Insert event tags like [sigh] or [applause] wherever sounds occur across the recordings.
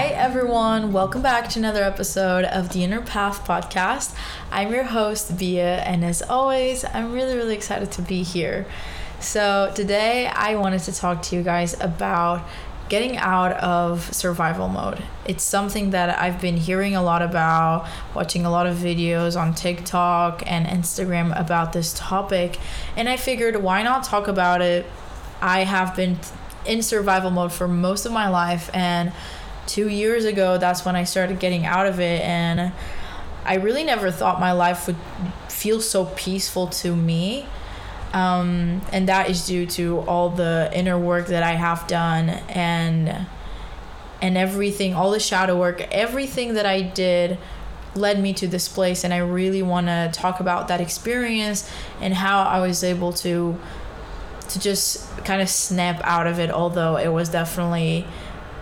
Hi, everyone. Welcome back to another episode of the Inner Path podcast. I'm your host, Bea, and as always, I'm really, really excited to be here. So, today I wanted to talk to you guys about getting out of survival mode. It's something that I've been hearing a lot about, watching a lot of videos on TikTok and Instagram about this topic, and I figured why not talk about it? I have been in survival mode for most of my life, and two years ago, that's when I started getting out of it, and I really never thought my life would feel so peaceful to me. Um, and that is due to all the inner work that I have done and and everything, all the shadow work, everything that I did led me to this place and I really want to talk about that experience and how I was able to to just kind of snap out of it although it was definitely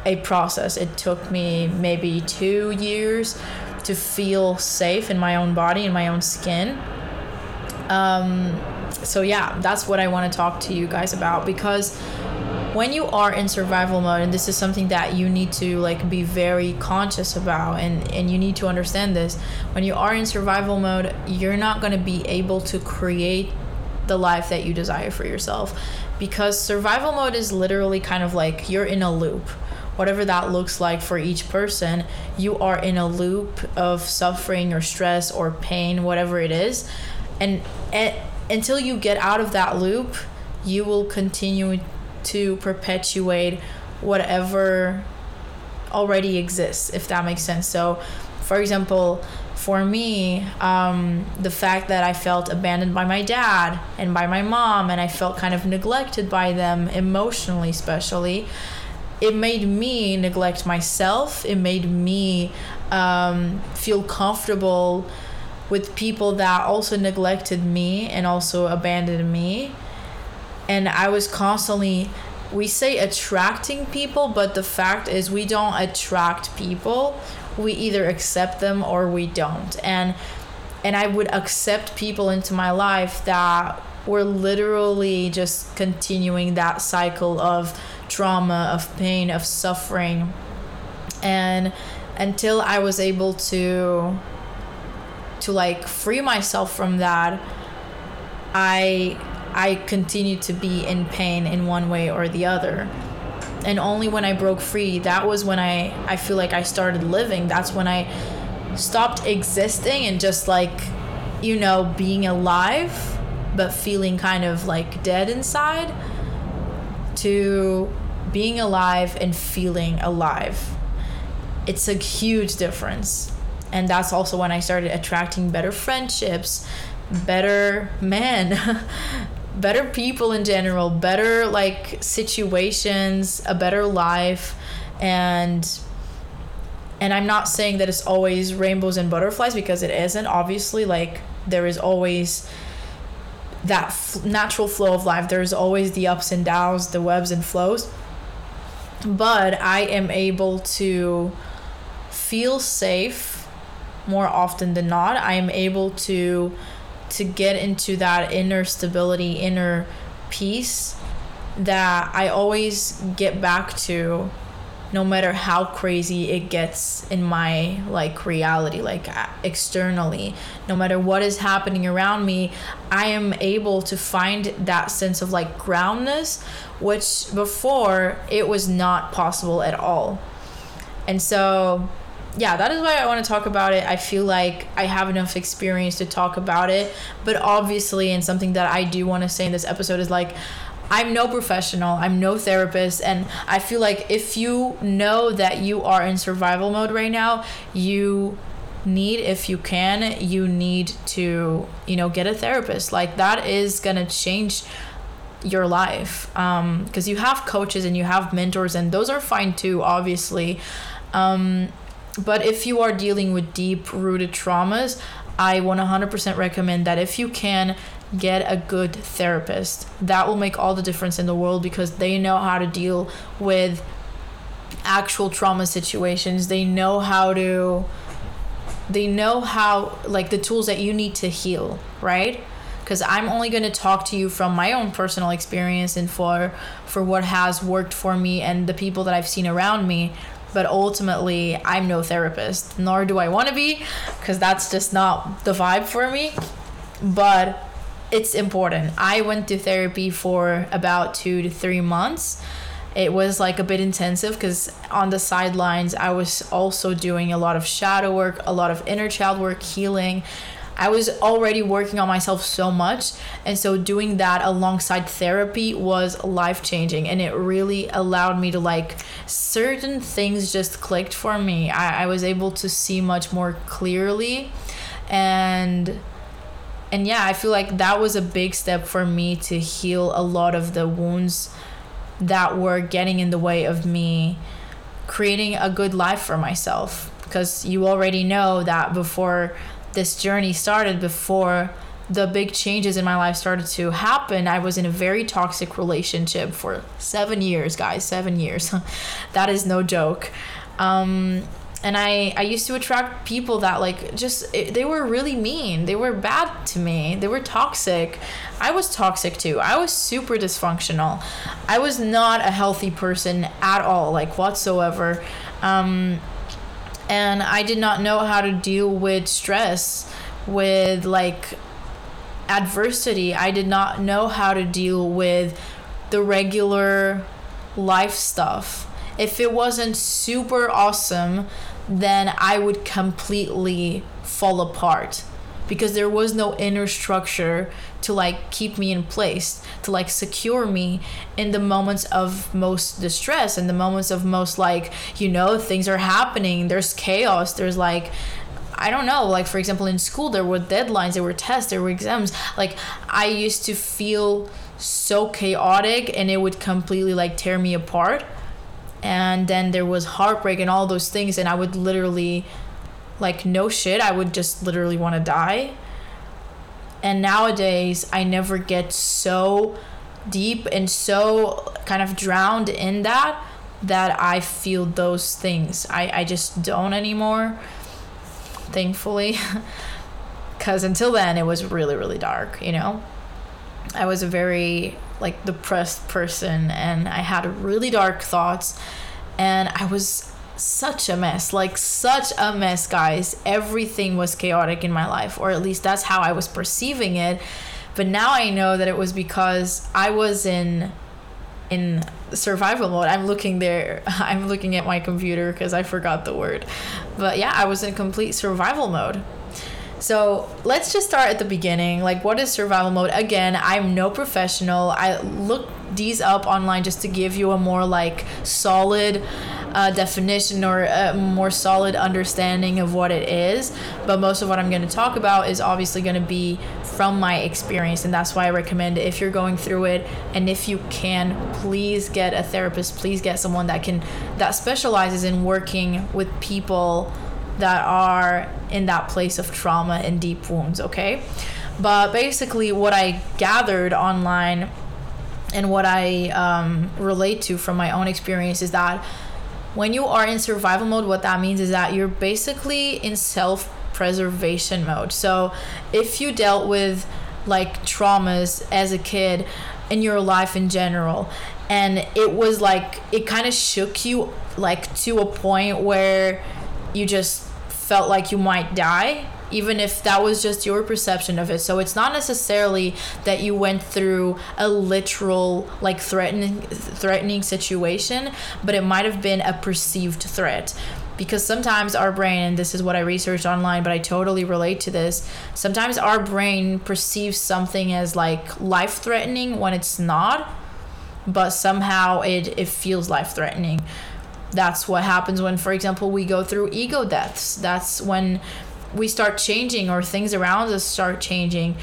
a process. It took me maybe 2 years to feel safe in my own body in my own skin. Um so yeah, that's what I want to talk to you guys about because when you are in survival mode and this is something that you need to like be very conscious about and and you need to understand this when you are in survival mode you're not going to be able to create the life that you desire for yourself because survival mode is literally kind of like you're in a loop whatever that looks like for each person you are in a loop of suffering or stress or pain whatever it is and, and until you get out of that loop, you will continue to perpetuate whatever already exists, if that makes sense. So, for example, for me, um, the fact that I felt abandoned by my dad and by my mom, and I felt kind of neglected by them emotionally, especially, it made me neglect myself. It made me um, feel comfortable with people that also neglected me and also abandoned me. And I was constantly, we say attracting people, but the fact is we don't attract people. We either accept them or we don't. And and I would accept people into my life that were literally just continuing that cycle of trauma, of pain, of suffering. And until I was able to to like free myself from that i i continued to be in pain in one way or the other. And only when i broke free that was when i i feel like i started living. That's when i stopped existing and just like you know being alive but feeling kind of like dead inside to being alive and feeling alive. It's a huge difference. And that's also when I started attracting better friendships, better men, [laughs] better people in general, better like situations, a better life. And and I'm not saying that it's always rainbows and butterflies because it isn't. Obviously like there is always that f- natural flow of life there's always the ups and downs the webs and flows. But I am able to feel safe more often than not. I am able to to get into that inner stability inner peace that i always get back to no matter how crazy it gets in my like reality like uh, externally no matter what is happening around me i am able to find that sense of like groundness which before it was not possible at all and so yeah, that is why I want to talk about it. I feel like I have enough experience to talk about it. But obviously, and something that I do want to say in this episode is like, I'm no professional, I'm no therapist, and I feel like if you know that you are in survival mode right now, you need if you can you need to you know get a therapist. Like that is gonna change your life um because you have coaches and you have mentors and those are fine too obviously. Um but if you are dealing with deep rooted traumas, I 100% recommend that if you can get a good therapist, that will make all the difference in the world because they know how to deal with actual trauma situations. They know how to they know how like the tools that you need to heal, right? Cuz I'm only going to talk to you from my own personal experience and for for what has worked for me and the people that I've seen around me but ultimately I'm no therapist, nor do I want to be, because that's just not the vibe for me. But it's important. I went to therapy for about two to three months. It was like a bit intensive because on the sidelines, I was also doing a lot of shadow work, a lot of inner child work, healing. I was already working on myself so much. And so doing that alongside therapy was life changing. And it really allowed me to like certain things just clicked for me. I, I was able to see much more clearly. And and yeah, I feel like that was a big step for me to heal a lot of the wounds that were getting in the way of me creating a good life for myself. Because you already know that before this journey started, before the big changes in my life started to happen, I was in a very toxic relationship for seven years, guys. Seven years. [laughs] that is no joke. Um, and I, I used to attract people that like just it, they were really mean. They were bad to me. They were toxic. I was toxic too. I was super dysfunctional. I was not a healthy person at all like whatsoever. Um, and i did not know how to deal with stress with like adversity. I did not know how to deal with the regular life stuff. If it wasn't super awesome, then I would completely fall apart because there was no inner structure to like keep me in place to like secure me in the moments of most distress and the moments of most like you know things are happening there's chaos there's like I don't know, like for example, in school, there were deadlines, there were tests, there were exams. Like, I used to feel so chaotic and it would completely like tear me apart and then there was heartbreak and all those things and i would literally like no shit i would just literally want to die. And nowadays i never get so deep and so kind of drowned in that that i feel those things. I, I just don't anymore thankfully [laughs] because until then it was really really dark you know? I was a very like depressed person and I had really dark thoughts and I was such a mess like such a mess guys everything was chaotic in my life or at least that's how I was perceiving it but now I know that it was because I was in in survival mode. I'm looking there. [laughs] I'm looking at my computer because I forgot the word. But yeah, I was in complete survival mode. So let's just start at the beginning. Like, what is survival mode? Again, I'm no professional. I looked these up online just to give you a more like solid uh, definition or a more solid understanding of what it is. But most of what I'm going to talk about is obviously going to be from my experience, and that's why I recommend if you're going through it, and if you can, please get a therapist. Please get someone that can that specializes in working with people that are in that place of trauma and deep wounds, okay? But basically, what I gathered online and what I um, relate to from my own experience is that when you are in survival mode, what that means is that you're basically in self preservation mode. So if you dealt with like traumas as a kid in your life in general, and it was like, it kind of shook you like to a point where you just felt like you might die even if that was just your perception of it. So it's not necessarily that you went through a literal like threatening threatening situation, but it might have been a perceived threat. Because sometimes our brain, and this is what I researched online, but I totally relate to this. Sometimes our brain perceives something as like life threatening when it's not, but somehow it, it feels life threatening that's what happens when for example we go through ego deaths. That's when we start changing or things around us start changing.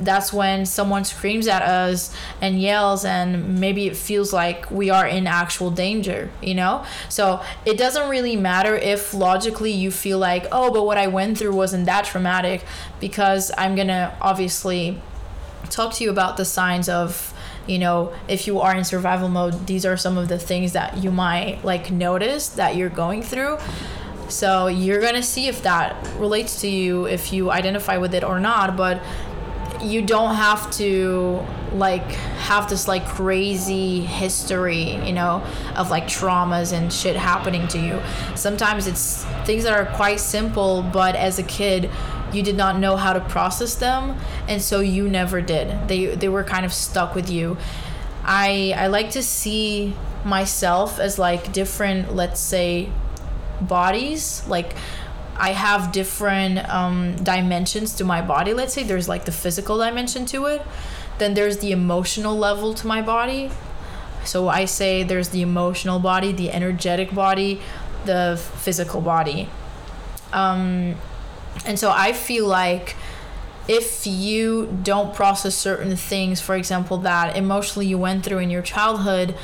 That's when someone screams at us and yells and maybe it feels like we are in actual danger you know? So it doesn't really matter if logically you feel like oh but what i went through wasn't that traumatic because i'm gonna obviously talk to you about the signs of you know if you are in survival mode these are some of the things that you might like notice that you're going through. So you're gonna see if that relates to you if you identify with it or not but you don't have to like have this like crazy history you know of like traumas and shit happening to you. Sometimes it's things that are quite simple but as a kid you did not know how to process them and so you never did they they were kind of stuck with you i i like to see myself as like different let's say bodies like I have different um, dimensions to my body. Let's say there's like the physical dimension to it, then there's the emotional level to my body. So I say there's the emotional body, the energetic body, the physical body. Um, and so I feel like if you don't process certain things, for example, that emotionally you went through in your childhood,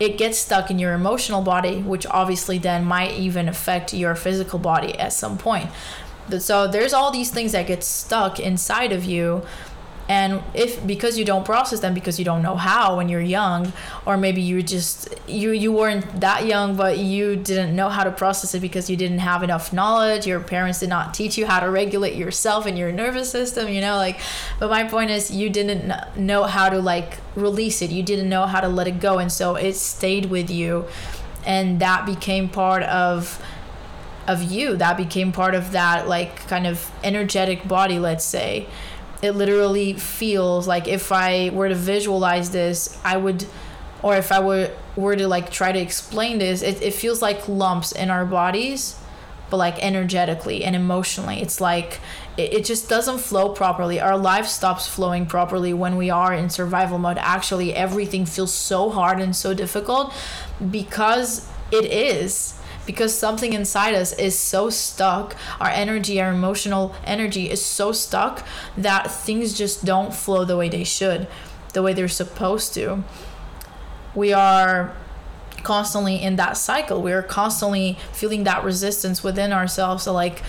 it gets stuck in your emotional body, which obviously then might even affect your physical body at some point. So there's all these things that get stuck inside of you and if because you don't process them because you don't know how when you're young or maybe you just you you weren't that young but you didn't know how to process it because you didn't have enough knowledge your parents did not teach you how to regulate yourself and your nervous system you know like but my point is you didn't know how to like release it. You didn't know how to let it go and so it stayed with you. And that became part of of you. That became part of that like kind of energetic body let's say it literally feels like if I were to visualize this, I would, or if I were were to like try to explain this, it, it feels like lumps in our bodies, but like energetically and emotionally. It's like it, it just doesn't flow properly. Our life stops flowing properly when we are in survival mode. Actually, everything feels so hard and so difficult because it is because something inside us is so stuck. Our energy our emotional energy is so stuck that things just don't flow the way they should the way they're supposed to. We are constantly in that cycle. We are constantly feeling that resistance within ourselves. So like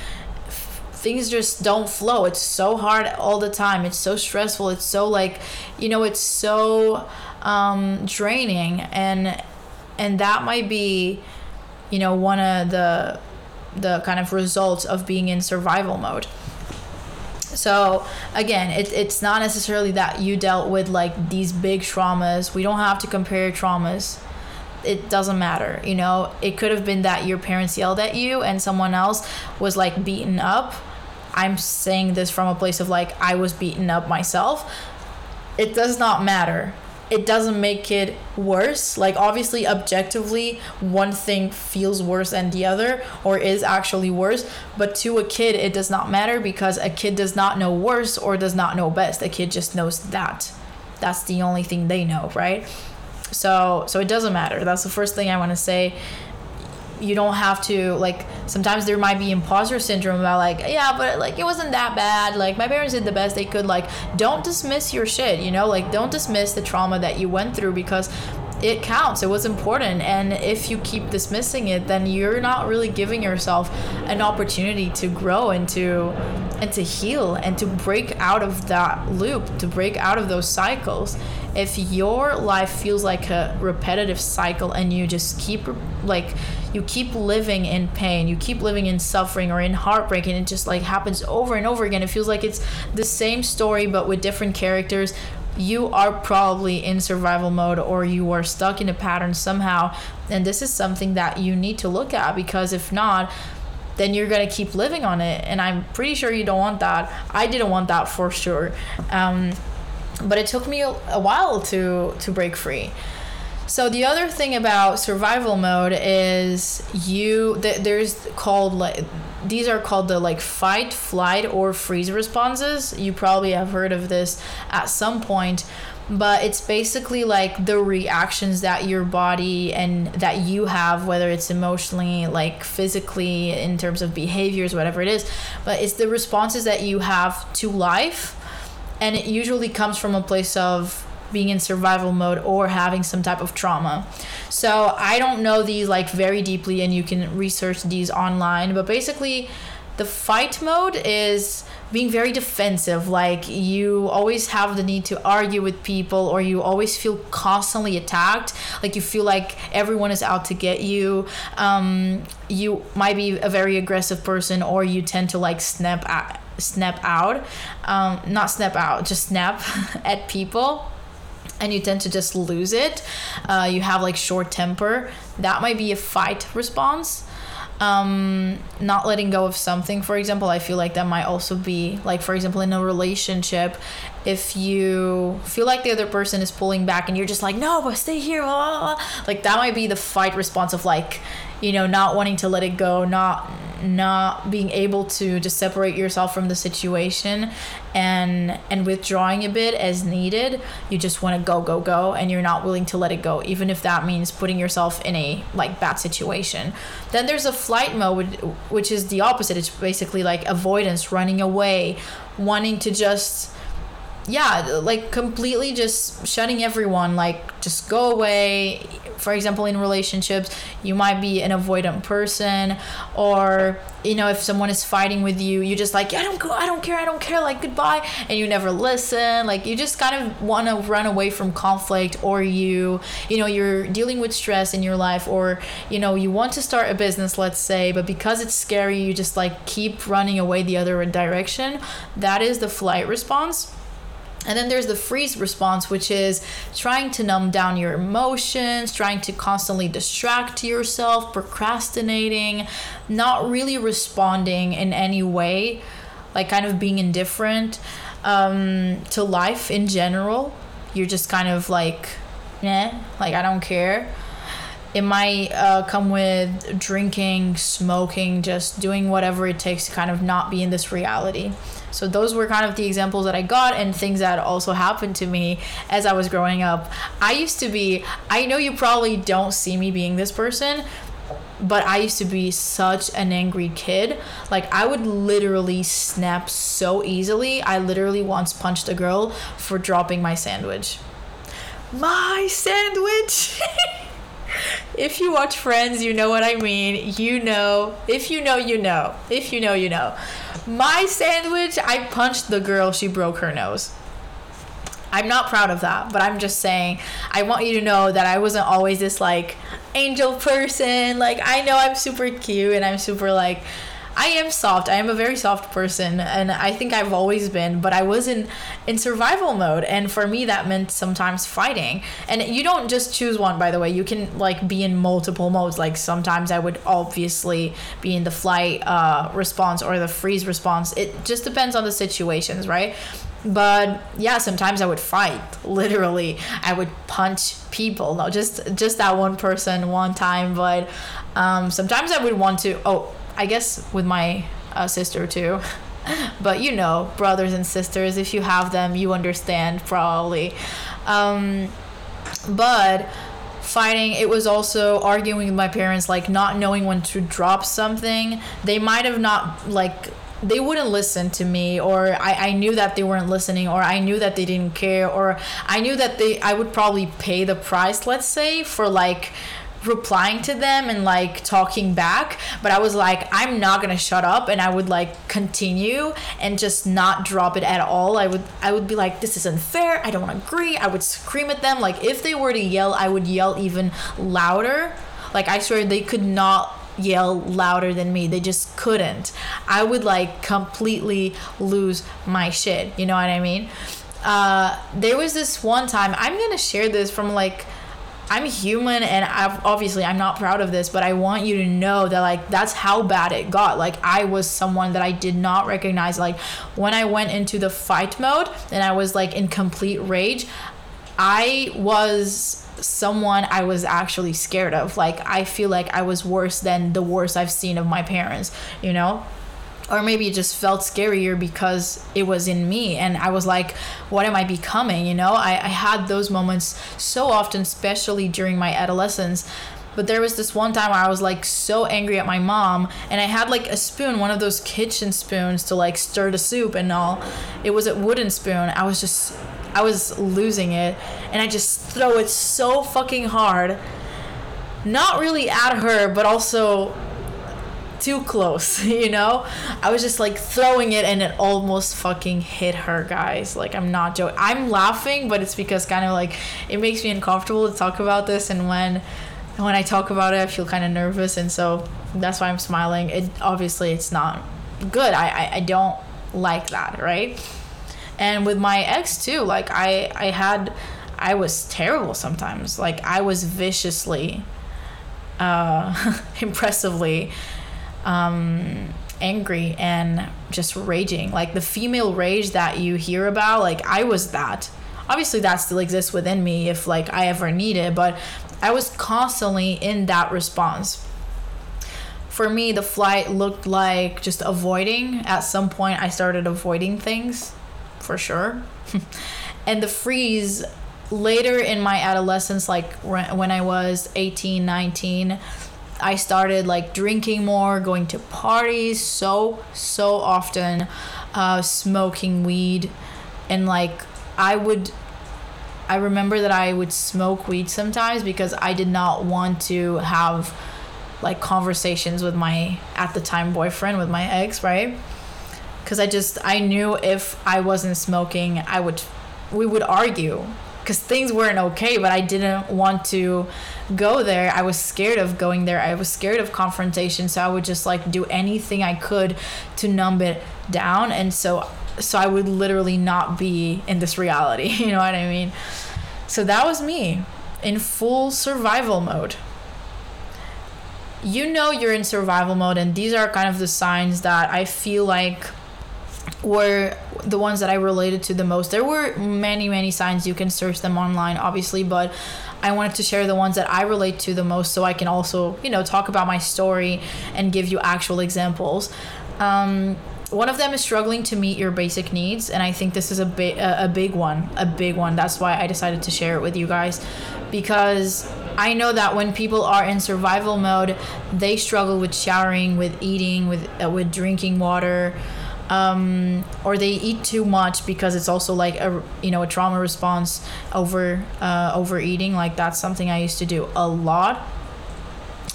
things just don't flow. It's so hard all the time. It's so stressful. It's so like you know it's so um draining. And and that might be you know one of the the kind of results of being in survival mode. So again it, it's not necessarily that you dealt with like these big traumas. We don't have to compare traumas. It doesn't matter you know? It could have been that your parents yelled at you and someone else was like beaten up. I'm saying this from a place of like i was beaten up myself. It does not matter it doesn't make it worse. Like, obviously, objectively, one thing feels worse than the other or is actually worse. But to a kid, it does not matter because a kid does not know worse or does not know best. A kid just knows that. That's the only thing they know, right? So, so it doesn't matter. That's the first thing I want to say you don't have to like sometimes there might be imposter syndrome about like yeah but like it wasn't that bad. Like my parents did the best they could. Like don't dismiss your shit you know? Like don't dismiss the trauma that you went through because it counts. It was important. And if you keep dismissing it then you're not really giving yourself an opportunity to grow and to and to heal and to break out of that loop to break out of those cycles if your life feels like a repetitive cycle and you just keep like you keep living in pain you keep living in suffering or in heartbreak and it just like happens over and over again it feels like it's the same story but with different characters you are probably in survival mode or you are stuck in a pattern somehow. And this is something that you need to look at because if not, then you're gonna keep living on it. And I'm pretty sure you don't want that. I didn't want that for sure. Um, but it took me a, a while to to break free. So the other thing about survival mode is you th- there's called like these are called the like fight, flight or freeze responses. You probably have heard of this at some point, but it's basically like the reactions that your body and that you have whether it's emotionally like physically in terms of behaviors whatever it is but it's the responses that you have to life and it usually comes from a place of being in survival mode or having some type of trauma. So I don't know these like very deeply and you can research these online, but basically the fight mode is being very defensive like you always have the need to argue with people or you always feel constantly attacked like you feel like everyone is out to get you. Um, you might be a very aggressive person or you tend to like snap at snap out um, not snap out just snap [laughs] at people and you tend to just lose it. Uh, you have like short temper. That might be a fight response um, not letting go of something for example i feel like that might also be like for example in a relationship if you feel like the other person is pulling back and you're just like no but stay here blah, blah, blah. like that might be the fight response of like you know not wanting to let it go not not being able to just separate yourself from the situation and and withdrawing a bit as needed you just want to go go go and you're not willing to let it go even if that means putting yourself in a like bad situation then there's a flight mode which is the opposite it's basically like avoidance running away wanting to just yeah, like completely just shutting everyone, like just go away. For example, in relationships, you might be an avoidant person, or you know, if someone is fighting with you, you just like, I don't go, I don't care, I don't care, like goodbye, and you never listen. Like you just kind of want to run away from conflict, or you, you know, you're dealing with stress in your life, or you know, you want to start a business, let's say, but because it's scary, you just like keep running away the other direction. That is the flight response and then there's the freeze response, which is trying to numb down your emotions, trying to constantly distract yourself, procrastinating, not really responding in any way, like kind of being indifferent um, to life in general. You're just kind of like, eh, like I don't care. It might uh, come with drinking, smoking, just doing whatever it takes to kind of not be in this reality. So those were kind of the examples that I got and things that also happened to me as I was growing up. I used to be I know you probably don't see me being this person, but I used to be such an angry kid. Like I would literally snap so easily. I literally once punched a girl for dropping my sandwich. My sandwich. [laughs] if you watch Friends, you know what I mean. You know. If you know, you know. If you know, you know. My sandwich, I punched the girl, she broke her nose. I'm not proud of that, but I'm just saying, I want you to know that I wasn't always this like angel person. Like, I know I'm super cute and I'm super like, I am soft. I am a very soft person, and I think I've always been. But I was in in survival mode, and for me that meant sometimes fighting. And you don't just choose one, by the way. You can like be in multiple modes. Like sometimes I would obviously be in the flight uh, response or the freeze response. It just depends on the situations, right? but yeah sometimes i would fight [laughs] literally i would punch people no just just that one person one time but um, sometimes i would want to oh I guess with my uh, sister too. [laughs] but you know, brothers and sisters, if you have them, you understand probably. Um, but fighting it was also arguing with my parents like not knowing when to drop something they might have not like they wouldn't listen to me or I, I knew that they weren't listening or i knew that they didn't care or i knew that they i would probably pay the price let's say for like replying to them and like talking back but i was like i'm not gonna shut up and i would like continue and just not drop it at all. I would i would be like this is unfair. I don't agree. I would scream at them. Like if they were to yell i would yell even louder. Like i swear they could not yell louder than me. They just couldn't. I would like completely lose my shit. You know what i mean? Uh there was this one time i'm gonna share this from like I'm human and I've, obviously I'm not proud of this, but I want you to know that like that's how bad it got. Like I was someone that I did not recognize. Like when I went into the fight mode and I was like in complete rage, I was someone I was actually scared of. Like I feel like I was worse than the worst I've seen of my parents, you know? Or maybe it just felt scarier because it was in me and i was like what am i becoming you know I, I had those moments so often especially during my adolescence but there was this one time where I was like so angry at my mom and I had like a spoon, one of those kitchen spoons to like stir the soup and all. It was a wooden spoon. I was just I was losing it and I just throw it so fucking hard. Not really at her, but also too close, [laughs] you know? I was just like throwing it and it almost fucking hit her, guys. Like, I'm not joking. I'm laughing, but it's because kind of like it makes me uncomfortable to talk about this. And when when I talk about it, I feel kind of nervous. And so that's why I'm smiling. It obviously it's not good. I, I, I don't like that, right? And with my ex too, like I I had I was terrible sometimes. Like I was viciously uh [laughs] impressively um angry and just raging. Like the female rage that you hear about, like I was that. Obviously that still exists within me if like I ever need it, but I was constantly in that response. For me, the flight looked like just avoiding. At some point, I started avoiding things, for sure. [laughs] and the freeze later in my adolescence, like when I was 18, 19, I started like drinking more, going to parties so, so often, uh, smoking weed. And like, I would I remember that I would smoke weed sometimes because I did not want to have like conversations with my at the time boyfriend with my ex, right? Cuz I just I knew if I wasn't smoking, I would we would argue cuz things weren't okay, but I didn't want to go there. I was scared of going there. I was scared of confrontation, so I would just like do anything I could to numb it down and so so I would literally not be in this reality. [laughs] You know what I mean? So that was me in full survival mode. You know you're in survival mode, and these are kind of the signs that I feel like were the ones that I related to the most. There were many, many signs. You can search them online, obviously, but I wanted to share the ones that I relate to the most so I can also, you know, talk about my story and give you actual examples. Um, one of them is struggling to meet your basic needs and i think this is a big a big one a big one that's why i decided to share it with you guys because i know that when people are in survival mode they struggle with showering with eating with uh, with drinking water um, or they eat too much because it's also like a you know a trauma response over uh, overeating like that's something i used to do a lot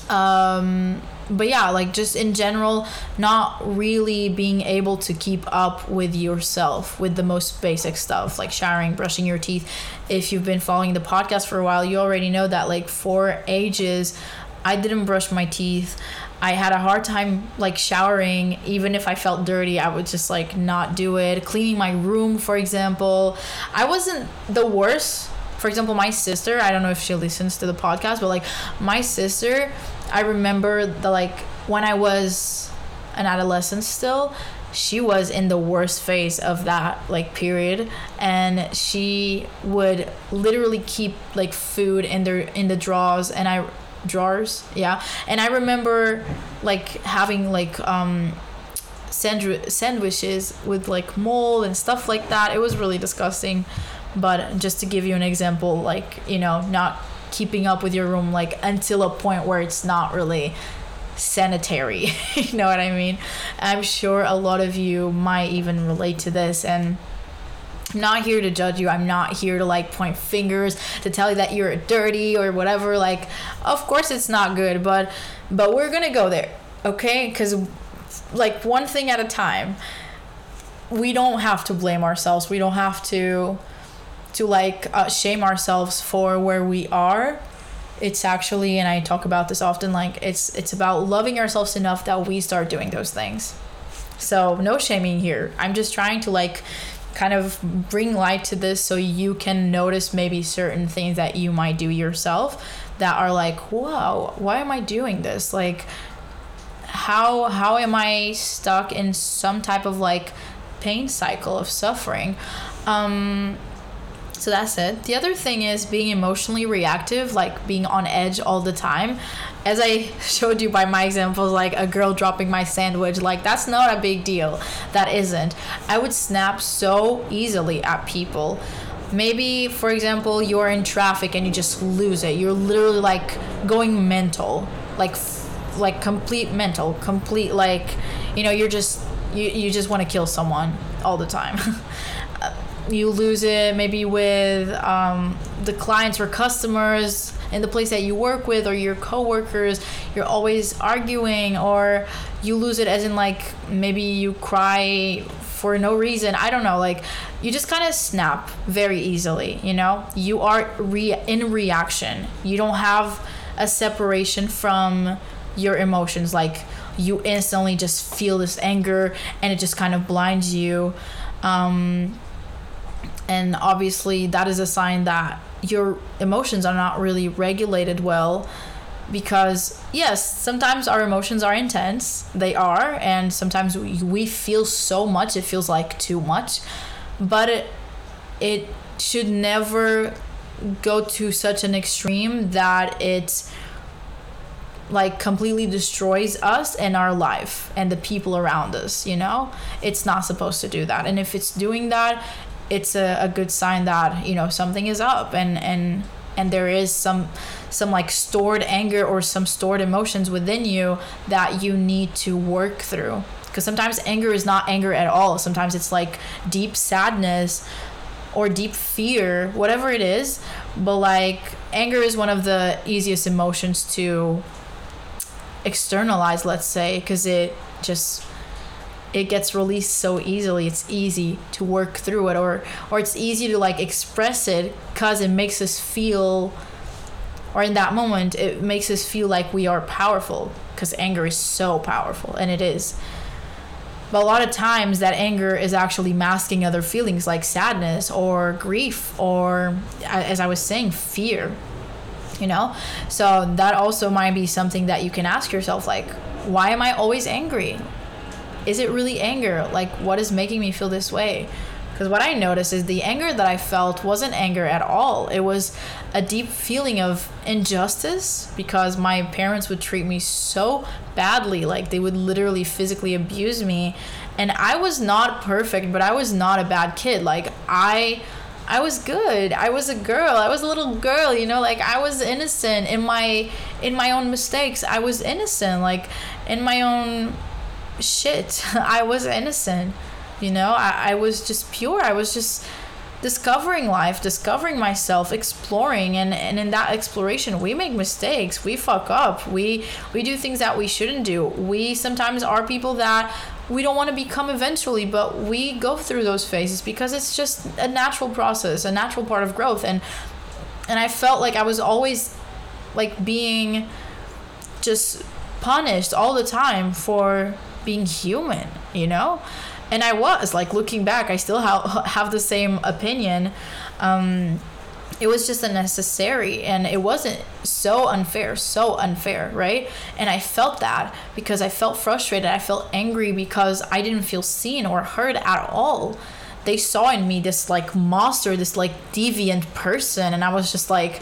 um, but yeah, like just in general, not really being able to keep up with yourself with the most basic stuff like showering, brushing your teeth. If you've been following the podcast for a while, you already know that like for ages, I didn't brush my teeth. I had a hard time like showering. Even if I felt dirty, I would just like not do it. Cleaning my room, for example. I wasn't the worst. For example, my sister, I don't know if she listens to the podcast, but like my sister, I remember the like when I was an adolescent still, she was in the worst phase of that like period and she would literally keep like food in their in the drawers and I drawers, yeah. And I remember like having like um sandw- sandwiches with like mold and stuff like that. It was really disgusting. But just to give you an example, like, you know, not keeping up with your room like until a point where it's not really sanitary. [laughs] you know what I mean? I'm sure a lot of you might even relate to this and not here to judge you. I'm not here to like point fingers to tell you that you're dirty or whatever. Like, of course it's not good, but but we're to go there. Okay? Cuz like one thing at a time. We don't have to blame ourselves. We don't have to to like uh, shame ourselves for where we are it's actually and i talk about this often like it's it's about loving ourselves enough that we start doing those things so no shaming here i'm just trying to like kind of bring light to this so you can notice maybe certain things that you might do yourself that are like whoa why am i doing this? Like how how am i stuck in some type of like pain cycle of suffering? Um so that's it. The other thing is being emotionally reactive, like being on edge all the time. As I [laughs] showed you by my examples, like a girl dropping my sandwich, like that's not a big deal. That isn't. I would snap so easily at people. Maybe, for example, you're in traffic and you just lose it. You're literally like going mental, like like complete mental, complete like, you know, you're just you, you just want to kill someone all the time. [laughs] you lose it maybe with um, the clients or customers in the place that you work with or your coworkers you're always arguing or you lose it as in like maybe you cry for no reason. I don't know like you just kind of snap very easily you know? You are re- in reaction. You don't have a separation from your emotions like you instantly just feel this anger and it just kind of blinds you. Um, and obviously that is a sign that your emotions are not really regulated well because yes sometimes our emotions are intense. They are. And sometimes we, we feel so much it feels like too much. But it it should never go to such an extreme that it like completely destroys us and our life and the people around us you know? It's not supposed to do that. And if it's doing that it's a, a good sign that you know something is up and and and there is some some like stored anger or some stored emotions within you that you need to work through. Because sometimes anger is not anger at all. Sometimes it's like deep sadness or deep fear whatever it is. But like anger is one of the easiest emotions to externalize let's say because it just it gets released so easily it's easy to work through it or or it's easy to like express it because it makes us feel or in that moment it makes us feel like we are powerful because anger is so powerful and it is. But a lot of times that anger is actually masking other feelings like sadness or grief or as i was saying fear you know? So that also might be something that you can ask yourself like why am i always angry is it really anger? Like, what is making me feel this way? Because what I noticed is the anger that I felt wasn't anger at all. It was a deep feeling of injustice because my parents would treat me so badly. Like, they would literally physically abuse me. And I was not perfect, but I was not a bad kid. Like, I. I was good. I was a girl. I was a little girl, you know, like I was innocent in my in my own mistakes. I was innocent like in my own shit. [laughs] I was innocent. You know, I, I was just pure. I was just discovering life, discovering myself, exploring and, and in that exploration we make mistakes. We fuck up. We we do things that we shouldn't do. We sometimes are people that we don't want to become eventually, but we go through those phases because it's just a natural process, a natural part of growth and and I felt like I was always like being just punished all the time for being human, you know? And I was like looking back, I still have have the same opinion. Um, it was just unnecessary and it wasn't so unfair, so unfair, right? And I felt that because I felt frustrated. I felt angry because I didn't feel seen or heard at all. They saw in me this like monster, this like deviant person, and I was just like,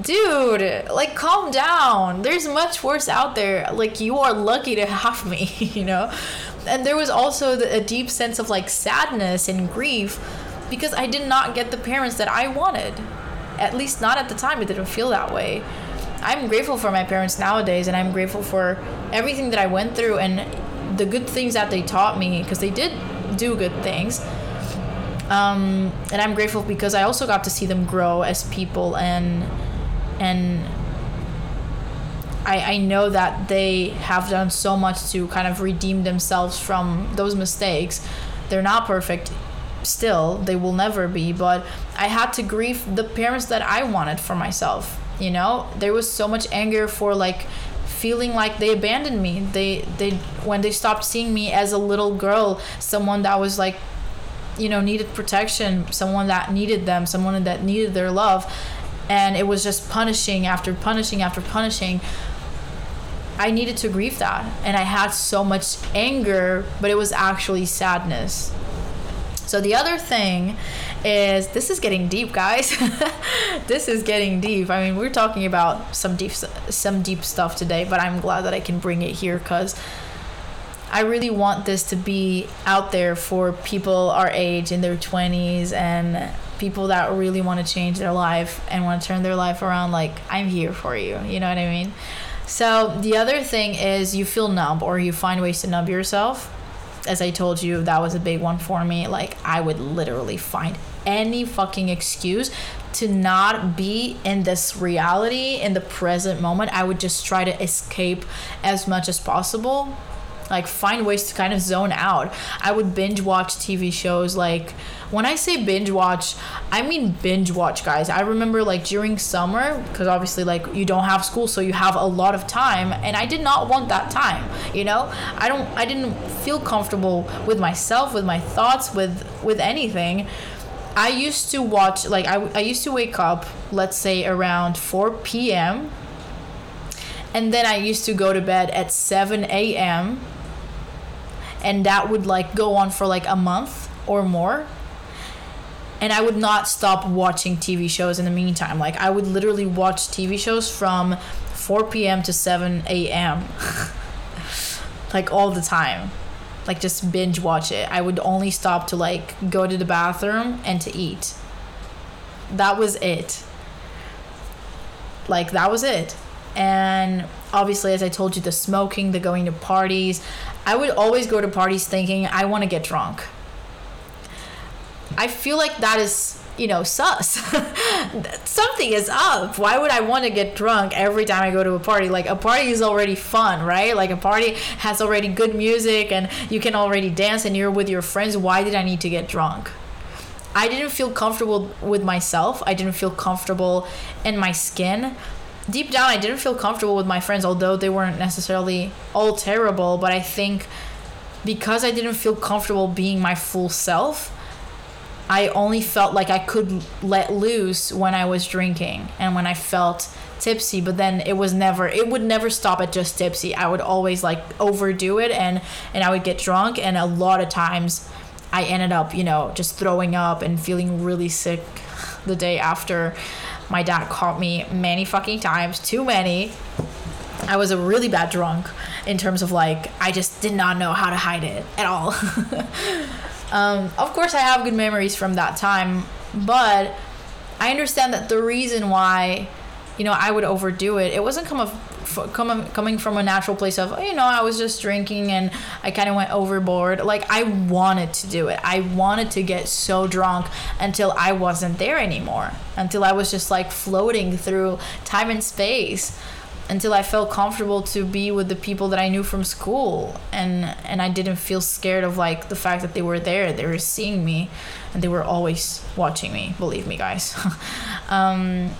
dude, like calm down. There's much worse out there. Like you are lucky to have me, [laughs] you know? And there was also a deep sense of like sadness and grief because I did not get the parents that I wanted. At least not at the time. It didn't feel that way. I'm grateful for my parents nowadays and I'm grateful for everything that I went through and the good things that they taught me because they did do good things. Um, and I'm grateful because I also got to see them grow as people and and I, I know that they have done so much to kind of redeem themselves from those mistakes. They're not perfect still, they will never be, but I had to grieve the parents that I wanted for myself. You know, there was so much anger for like feeling like they abandoned me. They they when they stopped seeing me as a little girl, someone that was like you know needed protection, someone that needed them, someone that needed their love and it was just punishing after punishing after punishing. I needed to grieve that. And I had so much anger but it was actually sadness. So the other thing is this is getting deep guys. [laughs] This is getting deep. I mean we're talking about some deep some deep stuff today but I'm glad that I can bring it here cuz I really want this to be out there for people our age in their 20s and people that really want to change their life and want to turn their life around like i'm here for you. You know what i mean? So the other thing is you feel numb or you find ways to numb yourself. As i told you that was a big one for me. Like i would literally find any fucking excuse to not be in this reality in the present moment. I would just try to escape as much as possible. Like find ways to kind of zone out. I would binge watch TV shows like when I say binge watch, I mean binge watch, guys. I remember like during summer because obviously like you don't have school so you have a lot of time and I did not want that time, you know? I don't I didn't feel comfortable with myself, with my thoughts, with with anything. I used to watch like I, I used to wake up let's say around 4 p.m and then I used to go to bed at 7 a.m. and that would like go on for like a month or more and I would not stop watching TV shows in the meantime like I would literally watch TV shows from 4 p.m. to 7 a.m. [laughs] like all the time like just binge watch it. I would only stop to like go to the bathroom and to eat. That was it. Like that was it. And obviously as I told you the smoking, the going to parties, I would always go to parties thinking I want to get drunk. I feel like that is you know, sus. [laughs] Something is up. Why would I want to get drunk every time I go to a party? Like a party is already fun, right? Like a party has already good music and you can already dance and you're with your friends. Why did I need to get drunk? I didn't feel comfortable with myself. I didn't feel comfortable in my skin. Deep down, I didn't feel comfortable with my friends, although they weren't necessarily all terrible. But I think because I didn't feel comfortable being my full self, I only felt like I could let loose when I was drinking and when I felt tipsy but then it was never it would never stop at just tipsy. I would always like overdo it and and i would get drunk and a lot of times i ended up you know just throwing up and feeling really sick the day after. My dad caught me many fucking times too many. I was a really bad drunk in terms of like i just did not know how to hide it at all [laughs] Um, of course, I have good memories from that time, but I understand that the reason why, you know, I would overdo it, it wasn't come of, come, coming from a natural place of, you know, I was just drinking and I kind of went overboard. Like, I wanted to do it. I wanted to get so drunk until I wasn't there anymore, until I was just like floating through time and space until I felt comfortable to be with the people that I knew from school. And and I didn't feel scared of like the fact that they were there they were seeing me and they were always watching me believe me guys. [laughs] Um,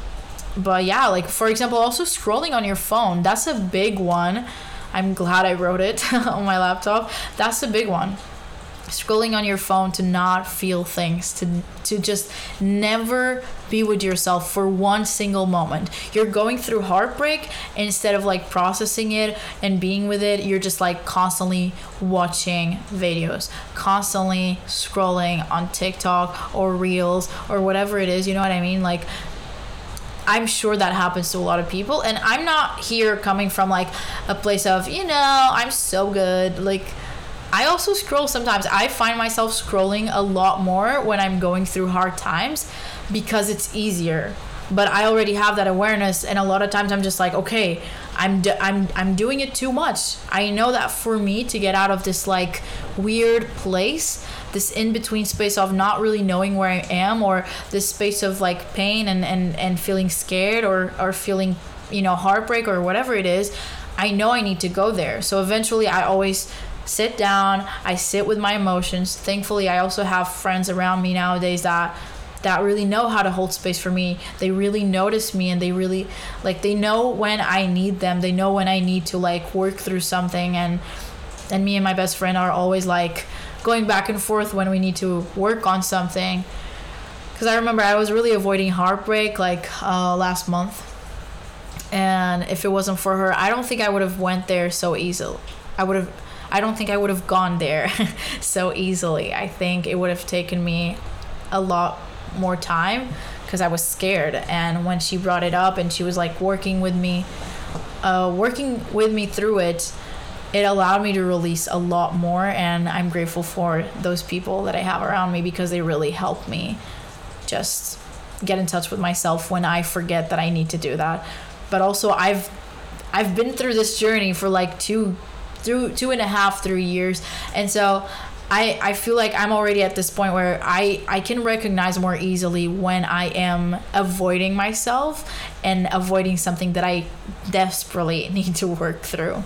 but yeah like for example also scrolling on your phone that's a big one. I'm glad I wrote it [laughs] on my laptop. That's a big one scrolling on your phone to not feel things to to just never be with yourself for one single moment. You're going through heartbreak instead of like processing it and being with it. You're just like constantly watching videos constantly scrolling on TikTok or reels or whatever it is you know what I mean? Like I'm sure that happens to a lot of people and I'm not here coming from like a place of you know I'm so good like I also scroll sometimes. I find myself scrolling a lot more when I'm going through hard times because it's easier. But I already have that awareness, and a lot of times I'm just like, okay, I'm I'm I'm doing it too much. I know that for me to get out of this like weird place, this in between space of not really knowing where I am, or this space of like pain and and and feeling scared or or feeling you know heartbreak or whatever it is, I know I need to go there. So eventually, I always sit down i sit with my emotions. Thankfully i also have friends around me nowadays that that really know how to hold space for me. They really notice me and they really like they know when i need them. They know when i need to like work through something. And and me and my best friend are always like going back and forth when we need to work on something. Because i remember i was really avoiding heartbreak like uh, last month. And if it wasn't for her i don't think i would have went there so easily. I would have I don't think I would have gone there [laughs] so easily. I think it would have taken me a lot more time because I was scared. And when she brought it up and she was like working with me, uh, working with me through it, it allowed me to release a lot more. And I'm grateful for those people that I have around me because they really help me just get in touch with myself when I forget that I need to do that. But also, I've I've been through this journey for like two through two and a half, three years, and so I, I feel like I'm already at this point where I, I can recognize more easily when I am avoiding myself and avoiding something that I desperately [laughs] need to work through.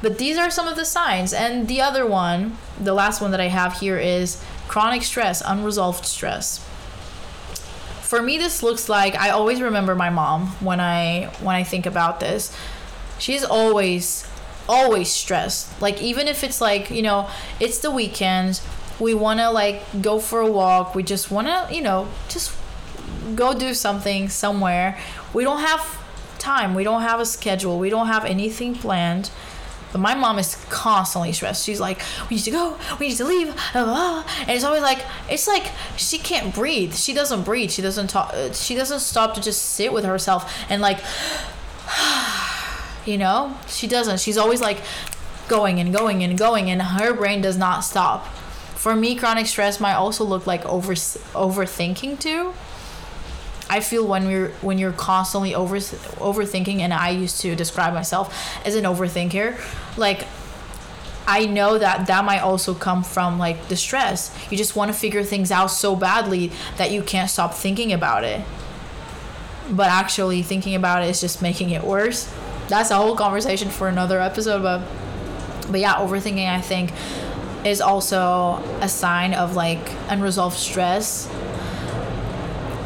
But these are some of the signs. And the other one, the last one that I have here is chronic stress, unresolved stress. For me this looks like I always remember my mom when I when I think about this. She's always always stressed. Like even if it's like, you know, it's the weekend, we want to like go for a walk, we just want to, you know, just go do something somewhere. We don't have time. We don't have a schedule. We don't have anything planned. But my mom is constantly stressed. She's like, "We need to go. We need to leave." Blah, blah. And it's always like, it's like she can't breathe. She doesn't breathe. She doesn't talk. Uh, she doesn't stop to just sit with herself and like, [sighs] [sighs] [sighs] you know, she doesn't. She's always like going and going and going, and her brain does not stop. For me, chronic stress might also look like over overthinking too. I feel when you're when you're constantly over overthinking, and I used to describe myself as an overthinker, like I know that that might also come from like the stress. You just want to figure things out so badly that you can't stop thinking about it. But actually thinking about it is just making it worse. That's a whole conversation for another episode, but but yeah, overthinking I think is also a sign of like unresolved stress.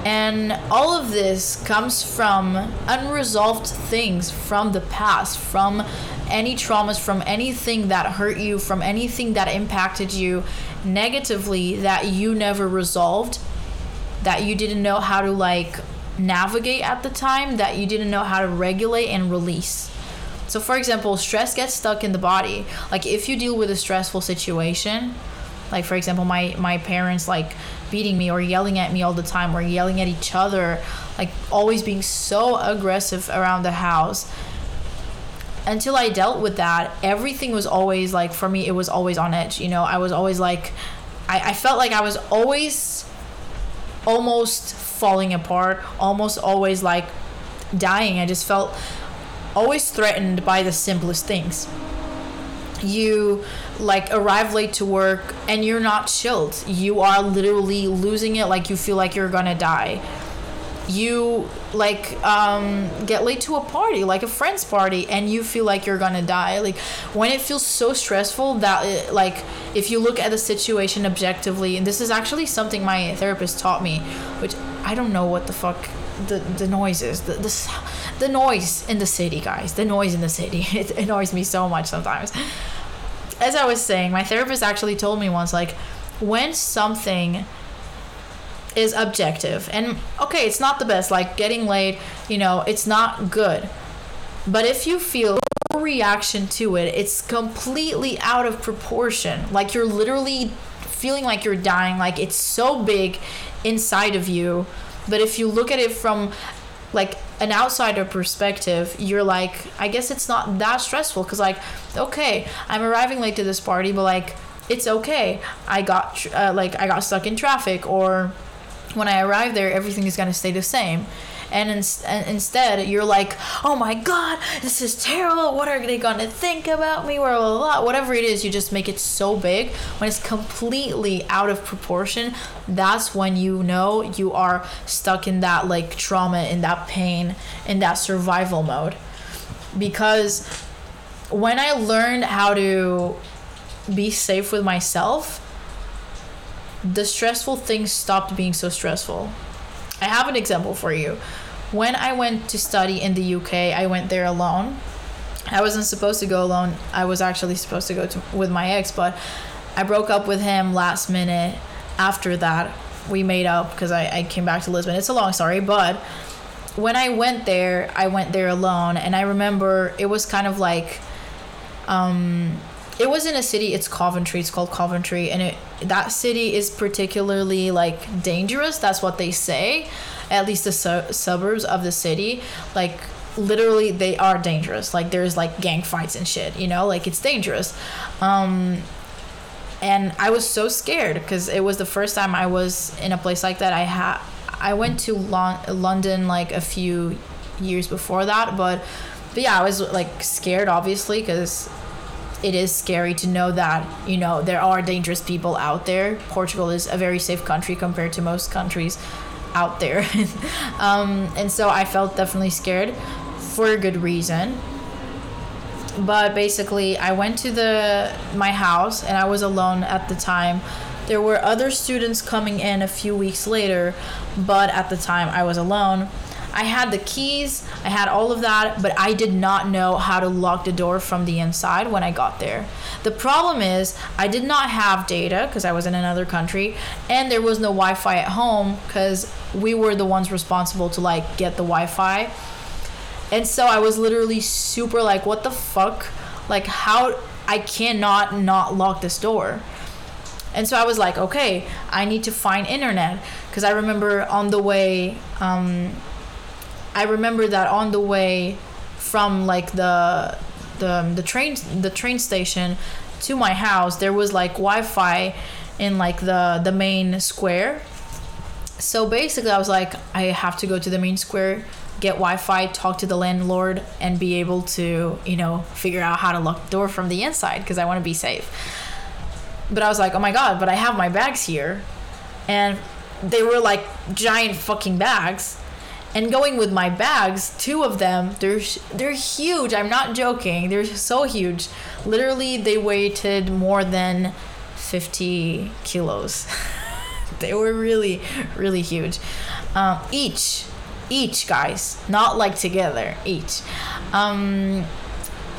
And all of this comes from unresolved things from the past, from any traumas, from anything that hurt you, from anything that impacted you negatively that you never resolved, that you didn't know how to like navigate at the time, that you didn't know how to regulate and release. So, for example, stress gets stuck in the body. Like, if you deal with a stressful situation, like for example my my parents like beating me or yelling at me all the time or yelling at each other like always being so aggressive around the house until i dealt with that everything was always like for me it was always on edge you know i was always like i, I felt like i was always almost falling apart almost always like dying i just felt always threatened by the simplest things you like arrive late to work and you're not chilled. You are literally losing it like you feel like you're gonna die. You like um, get late to a party, like a friend's party, and you feel like you're gonna die. Like when it feels so stressful that, it, like, if you look at the situation objectively, and this is actually something my therapist taught me, which I don't know what the fuck the the noise is. The, the the noise in the city guys. The noise in the city. [laughs] It annoys me so much sometimes. As I was saying, my therapist actually told me once, like, when something is objective, and okay, it's not the best, like getting late, you know, it's not good. But if you feel a reaction to it, it's completely out of proportion. Like you're literally feeling like you're dying, like it's so big inside of you. But if you look at it from like an outsider perspective, you're like, I guess it's not that stressful because, like, okay, I'm arriving late to this party, but like, it's okay. I got uh, like I got stuck in traffic, or when I arrive there, everything is gonna stay the same. And, in, and instead you're like oh my god this is terrible. What are they gonna think about me? Blah, blah, blah. whatever it is you just make it so big. When it's completely out of proportion that's when you know you are stuck in that like trauma in that pain in that survival mode. Because when i learned how to be safe with myself the stressful things stopped being so stressful I have an example for you. When I went to study in the UK, I went there alone. I wasn't supposed to go alone. I was actually supposed to go to, with my ex, but I broke up with him last minute. After that, we made up because I, I came back to Lisbon. It's a long story, but when I went there, I went there alone, and I remember it was kind of like, um, it was in a city. It's Coventry. It's called Coventry, and it that city is particularly like dangerous. That's what they say. At least the su- suburbs of the city, like literally, they are dangerous. Like there's like gang fights and shit. You know, like it's dangerous. Um, and I was so scared because it was the first time I was in a place like that. I had I went to Lon- London like a few years before that, but but yeah, I was like scared obviously because it is scary to know that you know there are dangerous people out there. Portugal is a very safe country compared to most countries out there, [laughs] um, and so I felt definitely scared for a good reason. but basically I went to the my house and I was alone at the time. There were other students coming in a few weeks later, but at the time I was alone. I had the keys, I had all of that, but I did not know how to lock the door from the inside when I got there. The problem is, I did not have data because I was in another country, and there was no Wi Fi at home because we were the ones responsible to like get the Wi Fi. And so I was literally super like, what the fuck? Like, how I cannot not lock this door. And so I was like, okay, I need to find internet because I remember on the way um, I remember that on the way from like the the um, the train the train station to my house there was like Wi-Fi in like the the main square. So basically I was like I have to go to the main square get Wi-Fi, talk to the landlord, and be able to, you know, figure out how to lock the door from the inside because I want to be safe. But I was like, oh my god, but I have my bags here, and they were like giant fucking bags, and going with my bags, two of them, they're they're huge. I'm not joking. They're so huge. Literally, they weighted more than 50 kilos. [laughs] they were really, really huge. Um, each, each guys, not like together, each. Um,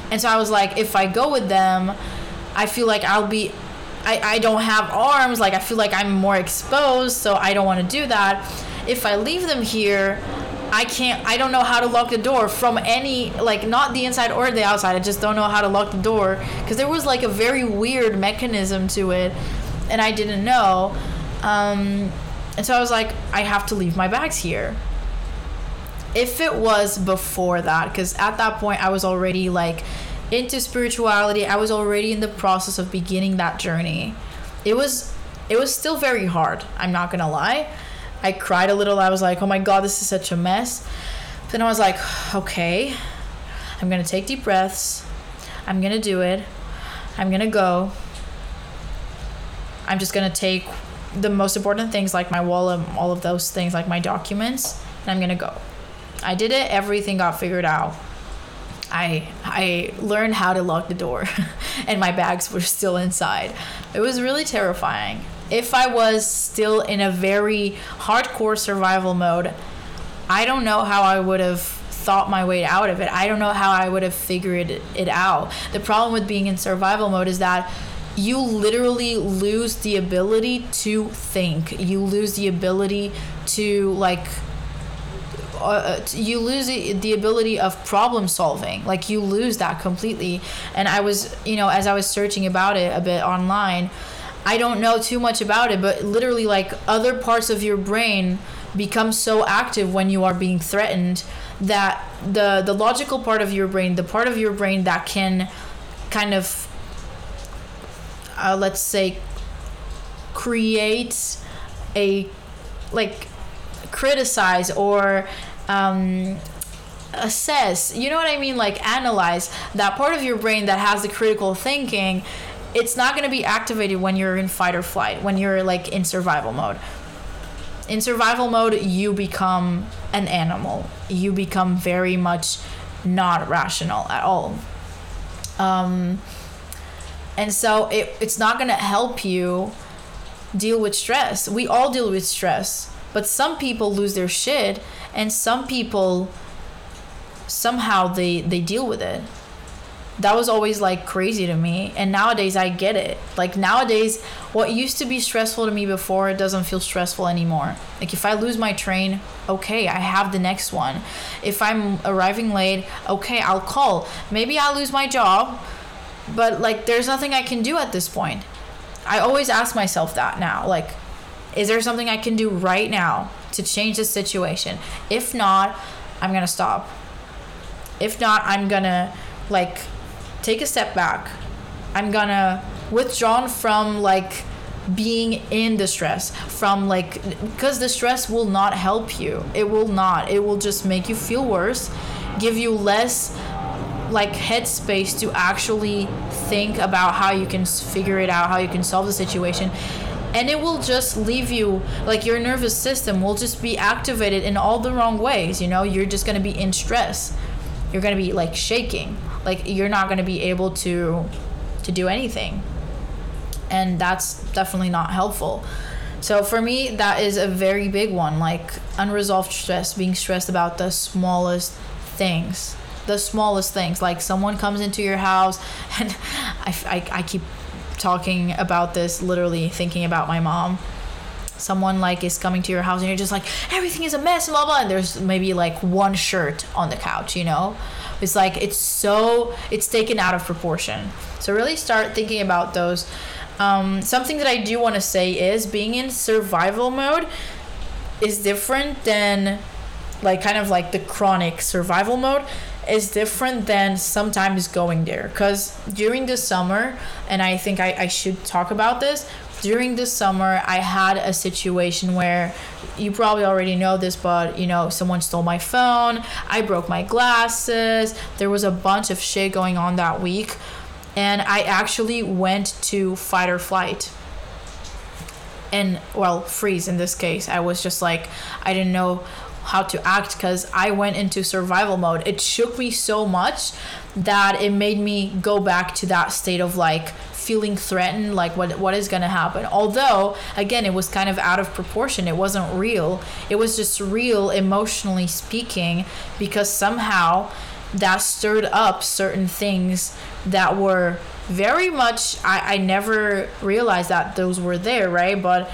and so I was like, if I go with them, I feel like I'll be I, I don't have arms like i feel like i'm more exposed so i don't want to do that if i leave them here I can't I don't know how to lock the door from any like not the inside or the outside. I just don't know how to lock the door because there was like a very weird mechanism to it and I didn't know. Um, and so I was like I have to leave my bags here. If it was before that cuz at that point I was already like into spirituality. I was already in the process of beginning that journey. It was it was still very hard. I'm not going to lie I cried a little. I was like, oh my God, this is such a mess. Then I was like, okay, I'm going to take deep breaths. I'm going to do it. I'm going to go. I'm just going to take the most important things like my wallet, all of those things, like my documents, and I'm going to go. I did it. Everything got figured out. I I learned how to lock the door [laughs] and my bags were still inside. It was really terrifying if I was still in a very hardcore survival mode, I don't know how I would have thought my way out of it. I don't know how I would have figured it out. The problem with being in survival mode is that you literally lose the ability to think. You lose the ability to like uh, you lose the ability of problem solving like you lose that completely and i was you know as i was searching about it a bit online I don't know too much about it, but literally, like other parts of your brain become so active when you are being threatened that the the logical part of your brain, the part of your brain that can kind of uh, let's say create a like criticize or um, assess you know what i mean? Like analyze that part of your brain that has the critical thinking it's not going to be activated when you're in fight or flight, when you're like in survival mode. In survival mode, you become an animal. You become very much not rational at all. Um, and so it, it's not going to help you deal with stress. We all deal with stress, but some people lose their shit and some people somehow they they deal with it that was always like crazy to me. And nowadays i get it. Like nowadays what used to be stressful to me before it doesn't feel stressful anymore. Like if i lose my train okay i have the next one. If i'm arriving late okay i'll call. Maybe i'll lose my job but like there's nothing i can do at this point. I always ask myself that now. Like is there something i can do right now to change the situation? If not i'm gonna stop. If not i'm gonna like take a step back. I'm gonna withdraw from like being in distress from like because the stress will not help you. It will not. It will just make you feel worse give you less like headspace to actually think about how you can figure it out how you can solve the situation. And it will just leave you like your nervous system will just be activated in all the wrong ways you know? You're just going to be in stress. You're going to be like shaking like you're not going to be able to to do anything. And that's definitely not helpful. So for me that is a very big one like unresolved stress being stressed about the smallest things the smallest things. Like someone comes into your house [laughs] and I, I, I keep talking about this literally thinking about my mom. Someone like is coming to your house and you're just like everything is a mess blah blah and there's maybe like one shirt on the couch you know it's like it's so it's taken out of proportion. So really start thinking about those. Um, something that i do want to say is being in survival mode is different than like kind of like the chronic survival mode is different than sometimes going there. Because during the summer and i think I, I should talk about this during the summer i had a situation where you probably already know this but you know someone stole my phone i broke my glasses there was a bunch of shit going on that week and i actually went to fight or flight and well freeze in this case i was just like i didn't know how to act because I went into survival mode. It shook me so much that it made me go back to that state of like feeling threatened like what what is going to happen? Although again it was kind of out of proportion. It wasn't real. It was just real emotionally speaking because somehow that stirred up certain things that were very much I, I never realized that those were there right? But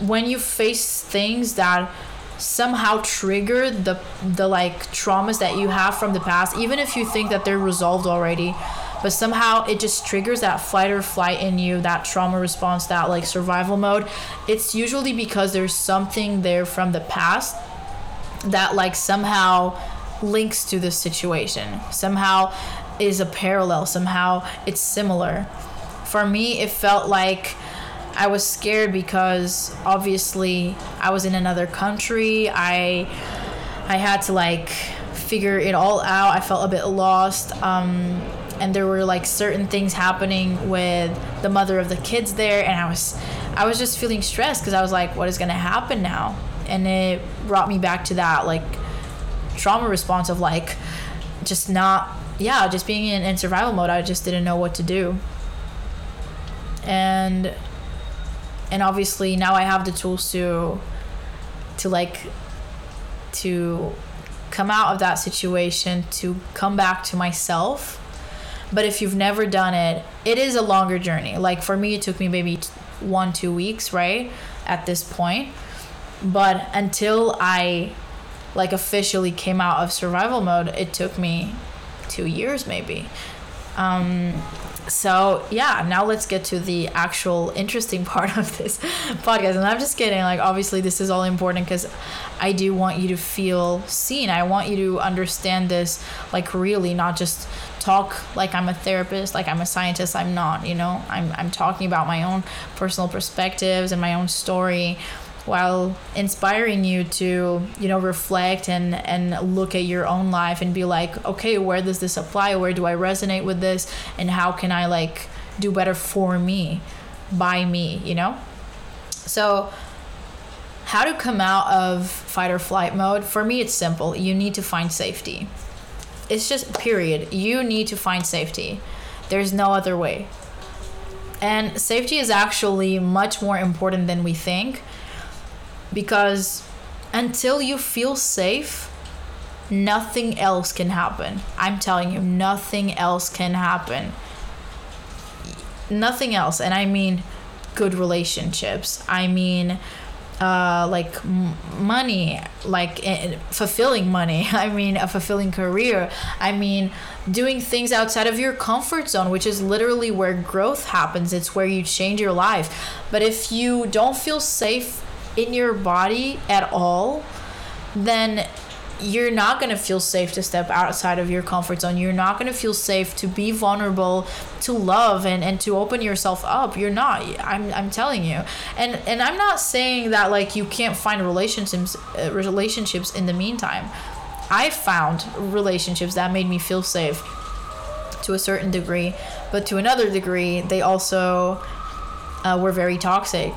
when you face things that somehow trigger the the like traumas that you have from the past even if you think that they're resolved already. But somehow it just triggers that fight or flight in you that trauma response that like survival mode. It's usually because there's something there from the past that like somehow links to the situation. Somehow is a parallel. Somehow it's similar. For me it felt like I was scared because obviously I was in another country. I I had to like figure it all out. I felt a bit lost. Um, and there were like certain things happening with the mother of the kids there and I was I was just feeling stressed because I was like what is going to happen now? And it brought me back to that like trauma response of like just not yeah, just being in, in survival mode. I just didn't know what to do. And and obviously now I have the tools to to like to come out of that situation to come back to myself. But if you've never done it it is a longer journey. Like for me it took me maybe one two weeks right at this point. But until i like officially came out of survival mode it took me two years maybe. Um, so yeah now let's get to the actual interesting [laughs] part of this podcast. And i'm just kidding. Like obviously this is all important because i do want you to feel seen. I want you to understand this like really not just talk like i'm a therapist like i'm a scientist. I'm not you know? I'm, I'm talking about my own personal perspectives and my own story while inspiring you to you know reflect and and look at your own life and be like okay where does this apply? Where do i resonate with this? And how can i like do better for me by me you know? So how to come out of fight or flight mode? For me it's simple. You need to find safety. It's just period. You need to find safety. There's no other way. And safety is actually much more important than we think because until you feel safe, nothing else can happen. I'm telling you, nothing else can happen. Nothing else. And I mean good relationships. I mean uh, like m- money, like uh, fulfilling money. [laughs] I mean, a fulfilling career. I mean, doing things outside of your comfort zone, which is literally where growth happens. It's where you change your life. But if you don't feel safe in your body at all, then you're not going to feel safe to step outside of your comfort zone. You're not going to feel safe to be vulnerable, to love and, and to open yourself up. You're not. I'm, I'm telling you. And and I'm not saying that like you can't find relationships uh, relationships in the meantime. I found relationships that made me feel safe to a certain degree, but to another degree, they also uh, were very toxic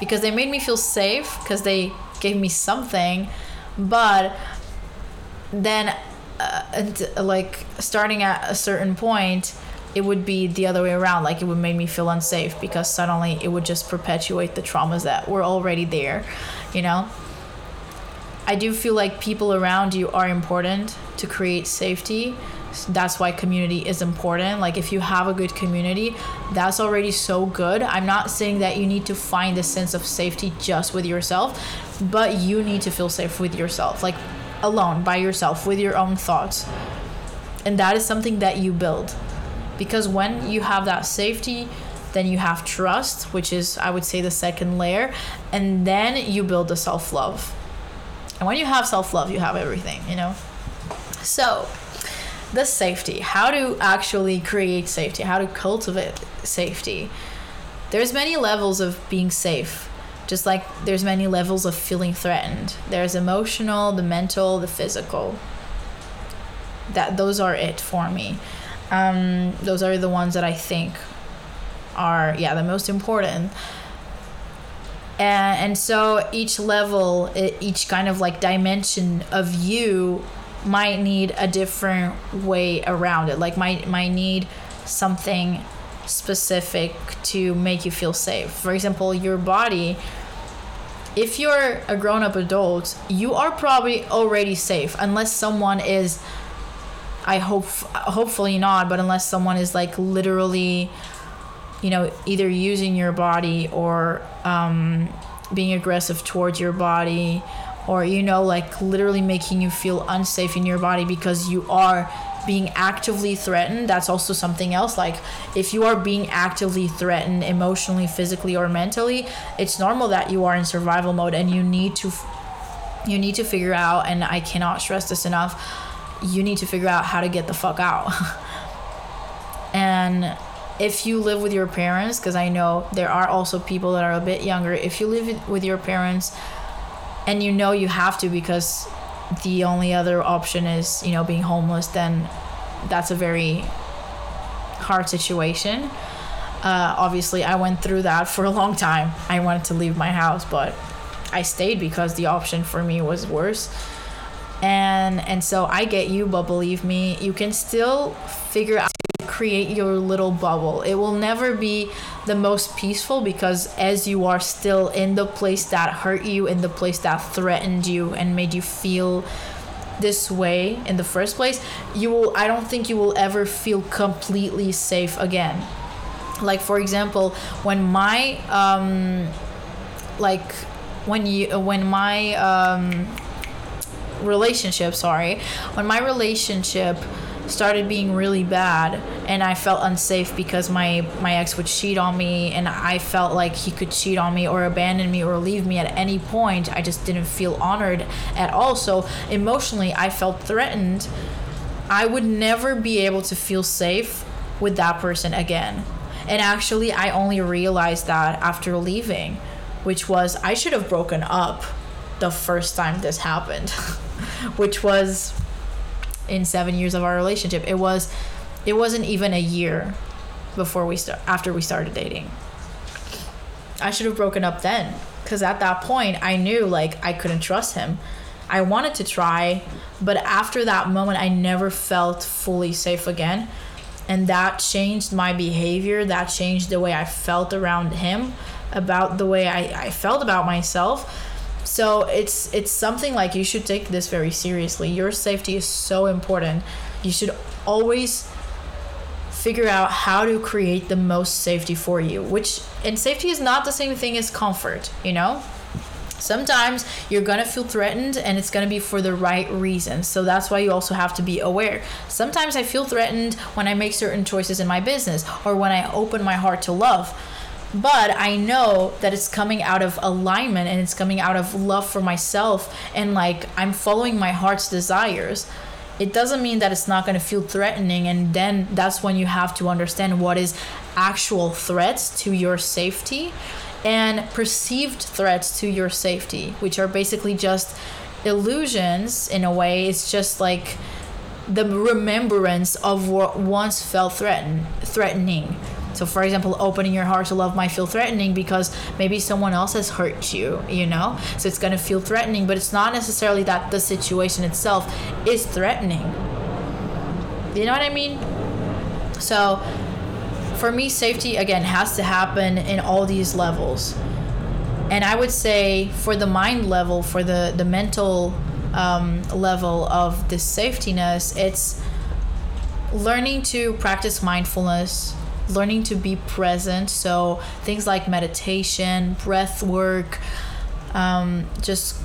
because they made me feel safe because they gave me something. But then uh, and like starting at a certain point it would be the other way around. Like it would make me feel unsafe because suddenly it would just perpetuate the traumas that were already there you know? I do feel like people around you are important to create safety that's why community is important. Like if you have a good community that's already so good. I'm not saying that you need to find a sense of safety just with yourself but you need to feel safe with yourself like alone by yourself with your own thoughts. And that is something that you build. Because when you have that safety then you have trust which is i would say the second layer and then you build the self-love. And when you have self-love you have everything you know? So the safety. How to actually create safety. How to cultivate safety. There's many levels of being safe. Just like there's many levels of feeling threatened. There's emotional the mental the physical. That those are it for me. Um, those are the ones that i think are yeah the most important. And, and so each level each kind of like dimension of you might need a different way around it. Like might might need something specific to make you feel safe. For example your body if you're a grown-up adult you are probably already safe unless someone is i hope hopefully not but unless someone is like literally you know either using your body or um, being aggressive towards your body or you know like literally making you feel unsafe in your body because you are being actively threatened that's also something else. Like if you are being actively threatened emotionally physically or mentally it's normal that you are in survival mode and you need to you need to figure out and I cannot stress this enough you need to figure out how to get the fuck out. [laughs] And if you live with your parents because I know there are also people that are a bit younger if you live with your parents and you know you have to because the only other option is you know being homeless then that's a very hard situation. Uh, obviously i went through that for a long time. I wanted to leave my house but i stayed because the option for me was worse. And and so i get you but believe me you can still figure out create your little bubble. It will never be the most peaceful because as you are still in the place that hurt you, in the place that threatened you and made you feel this way in the first place, you will I don't think you will ever feel completely safe again. Like for example, when my um like when you when my um relationship, sorry, when my relationship started being really bad and I felt unsafe because my my ex would cheat on me and I felt like he could cheat on me or abandon me or leave me at any point. I just didn't feel honored at all. So emotionally I felt threatened. I would never be able to feel safe with that person again. And actually I only realized that after leaving, which was I should have broken up the first time this happened, [laughs] which was in seven years of our relationship. It was it wasn't even a year before we start after we started dating. I should have broken up then because at that point I knew like I couldn't trust him. I wanted to try, but after that moment I never felt fully safe again. And that changed my behavior, that changed the way I felt around him, about the way I, I felt about myself so it's it's something like you should take this very seriously. Your safety is so important. You should always figure out how to create the most safety for you, which and safety is not the same thing as comfort, you know? Sometimes you're gonna feel threatened and it's gonna be for the right reasons. So that's why you also have to be aware. Sometimes I feel threatened when I make certain choices in my business or when I open my heart to love but I know that it's coming out of alignment and it's coming out of love for myself and like I'm following my heart's desires. It doesn't mean that it's not going to feel threatening and then that's when you have to understand what is actual threats to your safety and perceived threats to your safety, which are basically just illusions in a way. It's just like the remembrance of what once felt threaten threatening so, for example, opening your heart to love might feel threatening because maybe someone else has hurt you, you know? So it's going to feel threatening, but it's not necessarily that the situation itself is threatening. You know what I mean? So for me, safety again has to happen in all these levels. And I would say for the mind level, for the, the mental um, level of this safetyness, it's learning to practice mindfulness, learning to be present. So things like meditation, breath work, um, just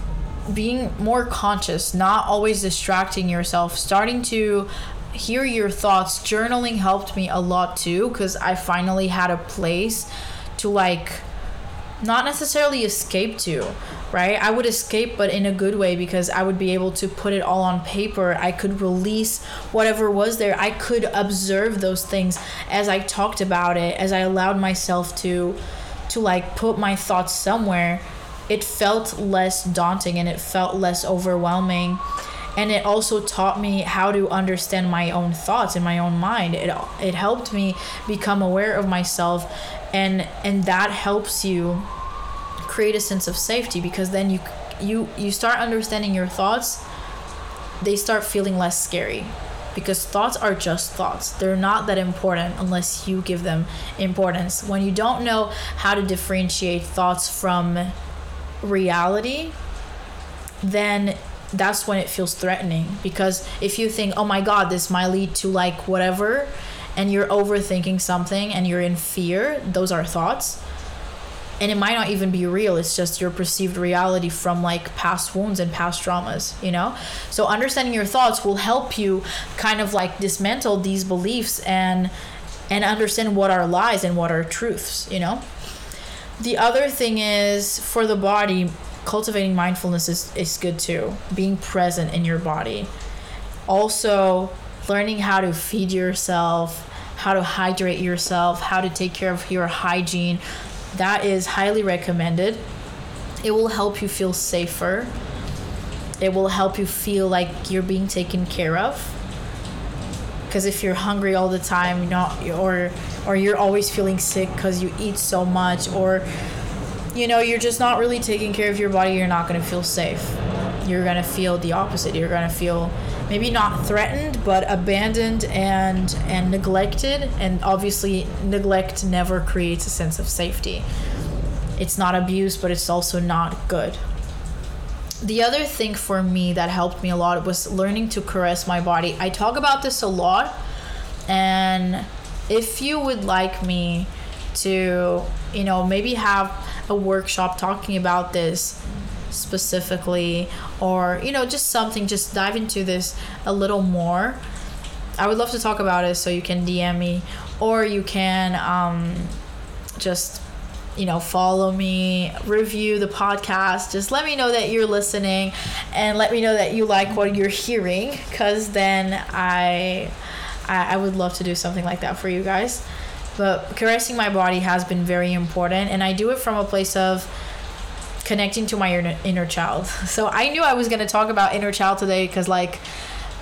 being more conscious, not always distracting yourself, starting to hear your thoughts. Journaling helped me a lot too because I finally had a place to like not necessarily escape to, right? I would escape, but in a good way because I would be able to put it all on paper. I could release whatever was there. I could observe those things as I talked about it, as I allowed myself to to like put my thoughts somewhere. It felt less daunting and it felt less overwhelming. And it also taught me how to understand my own thoughts in my own mind. It it helped me become aware of myself and and that helps you create a sense of safety because then you you you start understanding your thoughts they start feeling less scary because thoughts are just thoughts. They're not that important unless you give them importance. When you don't know how to differentiate thoughts from reality then that's when it feels threatening because if you think oh my god this might lead to like whatever and you're overthinking something and you're in fear, those are thoughts. And it might not even be real. It's just your perceived reality from like past wounds and past traumas, you know? So understanding your thoughts will help you kind of like dismantle these beliefs and and understand what are lies and what are truths, you know? The other thing is for the body, cultivating mindfulness is, is good too. Being present in your body. Also, learning how to feed yourself, how to hydrate yourself, how to take care of your hygiene. That is highly recommended. It will help you feel safer. It will help you feel like you're being taken care of. Because if you're hungry all the time, know, or or you're always feeling sick because you eat so much, or you know, you're just not really taking care of your body, you're not gonna feel safe. You're gonna feel the opposite. You're gonna feel maybe not threatened but abandoned and and neglected. And obviously neglect never creates a sense of safety. It's not abuse but it's also not good. The other thing for me that helped me a lot was learning to caress my body. I talk about this a lot. And if you would like me to you know maybe have a workshop talking about this specifically or you know just something just dive into this a little more. I would love to talk about it so you can dm me or you can um, just you know follow me review the podcast just let me know that you're listening and let me know that you like what you're hearing because then I, I i would love to do something like that for you guys. But caressing my body has been very important and i do it from a place of connecting to my inner, inner child. [laughs] So I knew I was going to talk about inner child today because, like,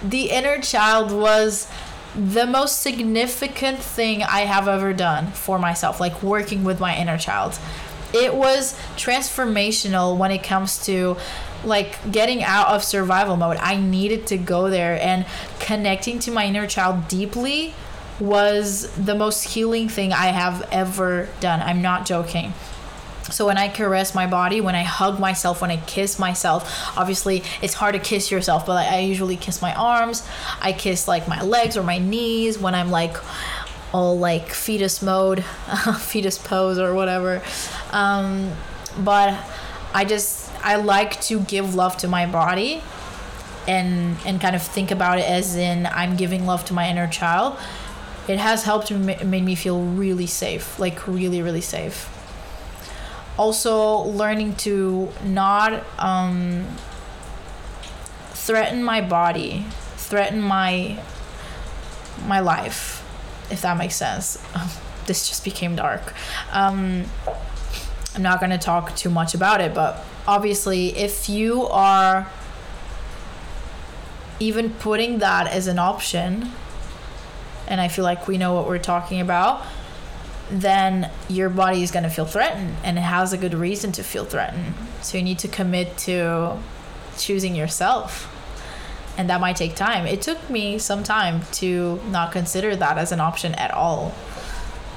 the inner child was the most significant thing I have ever done for myself, like working with my inner child. It was transformational when it comes to like getting out of survival mode. I needed to go there and connecting to my inner child deeply was the most healing thing I have ever done. I'm not joking. So when I caress my body, when I hug myself, when I kiss myself, obviously it's hard to kiss yourself, but like, I usually kiss my arms. I kiss like my legs or my knees when I'm like all like fetus mode, [laughs] fetus pose or whatever. Um, but I just I like to give love to my body and and kind of think about it as in I'm giving love to my inner child. It has helped me made me feel really safe, like really really safe also learning to not um, threaten my body threaten my my life if that makes sense. [laughs] This just became dark. Um, i'm not going to talk too much about it but obviously if you are even putting that as an option and i feel like we know what we're talking about then your body is going to feel threatened and it has a good reason to feel threatened. So you need to commit to choosing yourself and that might take time. It took me some time to not consider that as an option at all.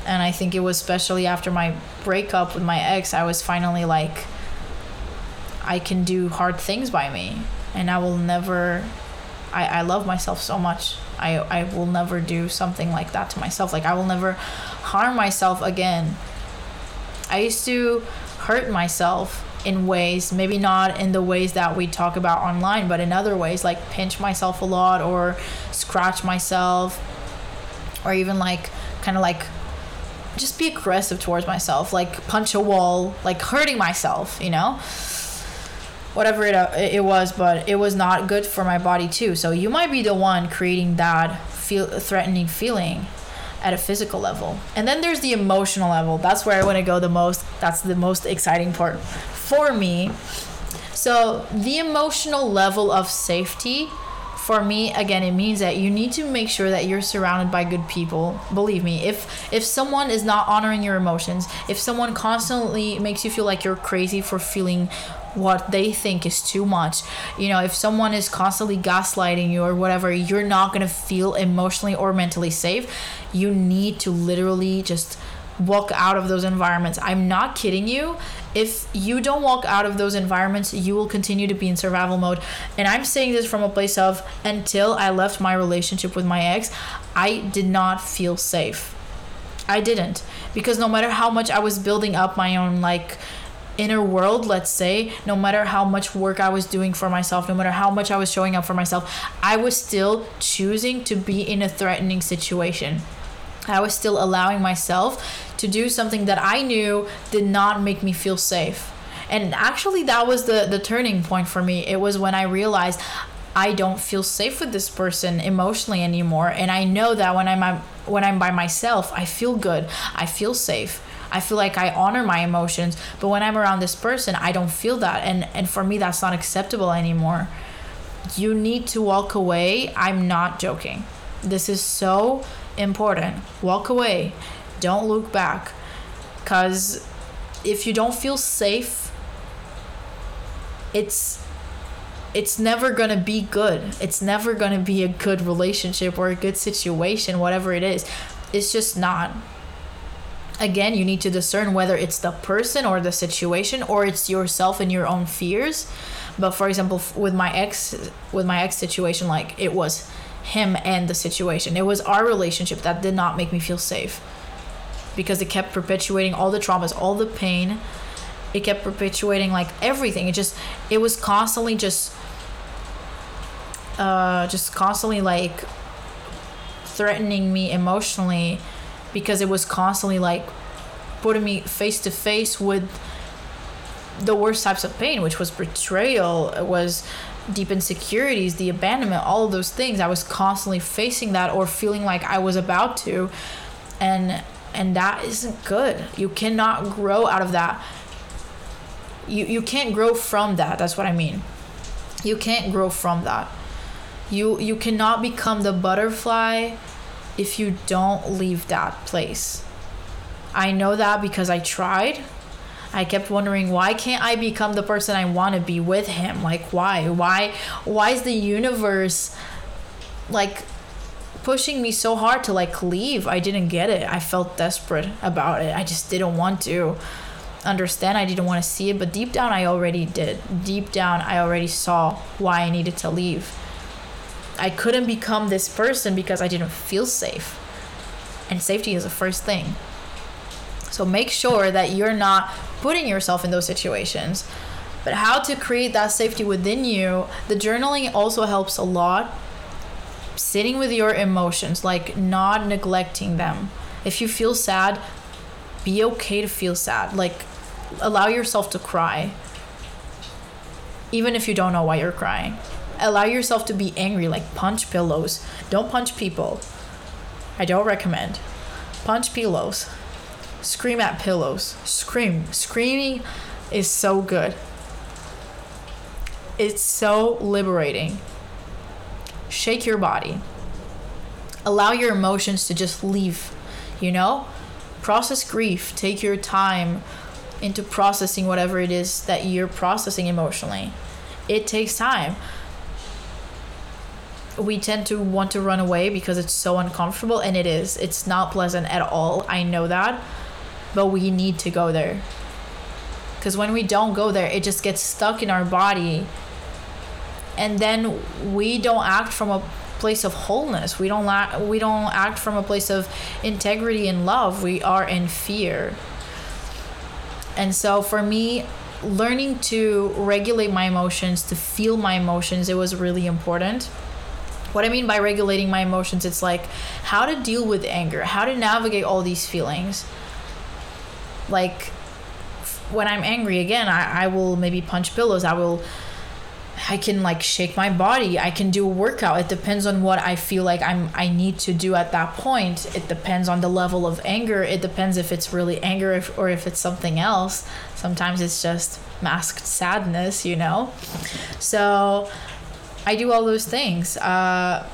And I think it was especially after my breakup with my ex, I was finally like, I can do hard things by me. And I will never, I, I love myself so much. I, I will never do something like that to myself. Like, I will never harm myself again. I used to hurt myself in ways, maybe not in the ways that we talk about online, but in other ways, like pinch myself a lot or scratch myself, or even like kind of like just be aggressive towards myself, like punch a wall, like hurting myself, you know? Whatever it, uh, it was, but it was not good for my body too. So you might be the one creating that feel threatening feeling at a physical level. And then there's the emotional level. That's where I want to go the most. That's the most exciting part for me. So, the emotional level of safety for me again it means that you need to make sure that you're surrounded by good people believe me if if someone is not honoring your emotions if someone constantly makes you feel like you're crazy for feeling what they think is too much you know if someone is constantly gaslighting you or whatever you're not going to feel emotionally or mentally safe you need to literally just walk out of those environments. I'm not kidding you. If you don't walk out of those environments, you will continue to be in survival mode. And I'm saying this from a place of until I left my relationship with my ex, I did not feel safe. I didn't. Because no matter how much I was building up my own, like, inner world, let's say, no matter how much work I was doing for myself, no matter how much I was showing up for myself, I was still choosing to be in a threatening situation. I was still allowing myself to do something that I knew did not make me feel safe. And actually that was the the turning point for me. It was when I realized I don't feel safe with this person emotionally anymore and I know that when I'm when I'm by myself, I feel good. I feel safe. I feel like I honor my emotions, but when I'm around this person, I don't feel that and and for me that's not acceptable anymore. You need to walk away. I'm not joking. This is so important. Walk away. Don't look back. Because if you don't feel safe, it's it's never going to be good. It's never going to be a good relationship or a good situation, whatever it is. It's just not. Again, you need to discern whether it's the person or the situation or it's yourself and your own fears. But for example, with my ex with my ex situation like it was him and the situation. It was our relationship that did not make me feel safe because it kept perpetuating all the traumas, all the pain. It kept perpetuating like everything. It just it was constantly just uh just constantly like threatening me emotionally because it was constantly like putting me face to face with the worst types of pain, which was betrayal, it was deep insecurities, the abandonment, all of those things. I was constantly facing that or feeling like I was about to. And and that isn't good. You cannot grow out of that. You you can't grow from that. That's what I mean. You can't grow from that. You you cannot become the butterfly if you don't leave that place. I know that because I tried I kept wondering why can't I become the person I want to be with him? Like why? Why why is the universe like pushing me so hard to like leave? I didn't get it. I felt desperate about it. I just didn't want to understand. I didn't want to see it, but deep down I already did. Deep down I already saw why I needed to leave. I couldn't become this person because I didn't feel safe. And safety is the first thing. So make sure that you're not putting yourself in those situations. But how to create that safety within you, the journaling also helps a lot. Sitting with your emotions, like not neglecting them. If you feel sad, be okay to feel sad. Like allow yourself to cry. Even if you don't know why you're crying. Allow yourself to be angry, like punch pillows. Don't punch people. I don't recommend. Punch pillows. Scream at pillows. Scream. Screaming is so good. It's so liberating. Shake your body. Allow your emotions to just leave, you know? Process grief. Take your time into processing whatever it is that you're processing emotionally. It takes time. We tend to want to run away because it's so uncomfortable and it is. It's not pleasant at all. I know that. But we need to go there. Because when we don't go there it just gets stuck in our body. And then we don't act from a place of wholeness. We don't la- we don't act from a place of integrity and love. We are in fear. And so for me learning to regulate my emotions to feel my emotions it was really important what I mean by regulating my emotions, it's like how to deal with anger, how to navigate all these feelings. Like when I'm angry again, I, I will maybe punch pillows. I will I can like shake my body. I can do a workout. It depends on what I feel like I'm I need to do at that point. It depends on the level of anger. It depends if it's really anger if, or if it's something else. Sometimes it's just masked sadness, you know. So I do all those things. Uh,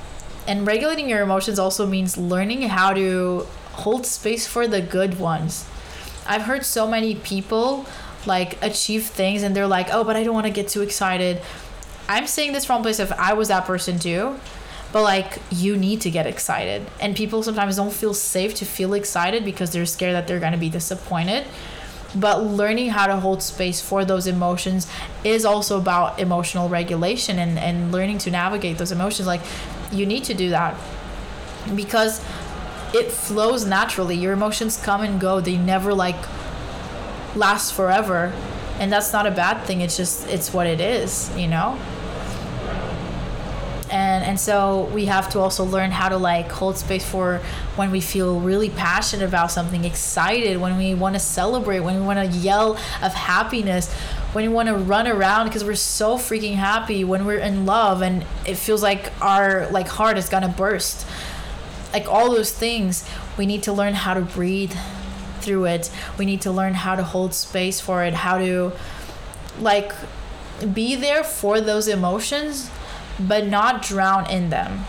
and regulating your emotions also means learning how to hold space for the good ones. I've heard so many people like achieve things and they're like, oh, but I don't want to get too excited. I'm saying this from a place of I was that person too. But like you need to get excited. And people sometimes don't feel safe to feel excited because they're scared that they're gonna be disappointed but learning how to hold space for those emotions is also about emotional regulation and, and learning to navigate those emotions. Like you need to do that because it flows naturally. Your emotions come and go. They never like last forever. And that's not a bad thing. It's just it's what it is you know and and so we have to also learn how to like hold space for when we feel really passionate about something excited when we want to celebrate when we want to yell of happiness when we want to run around because we're so freaking happy when we're in love and it feels like our like heart is gonna burst. Like all those things we need to learn how to breathe through it. We need to learn how to hold space for it how to like be there for those emotions but not drown in them.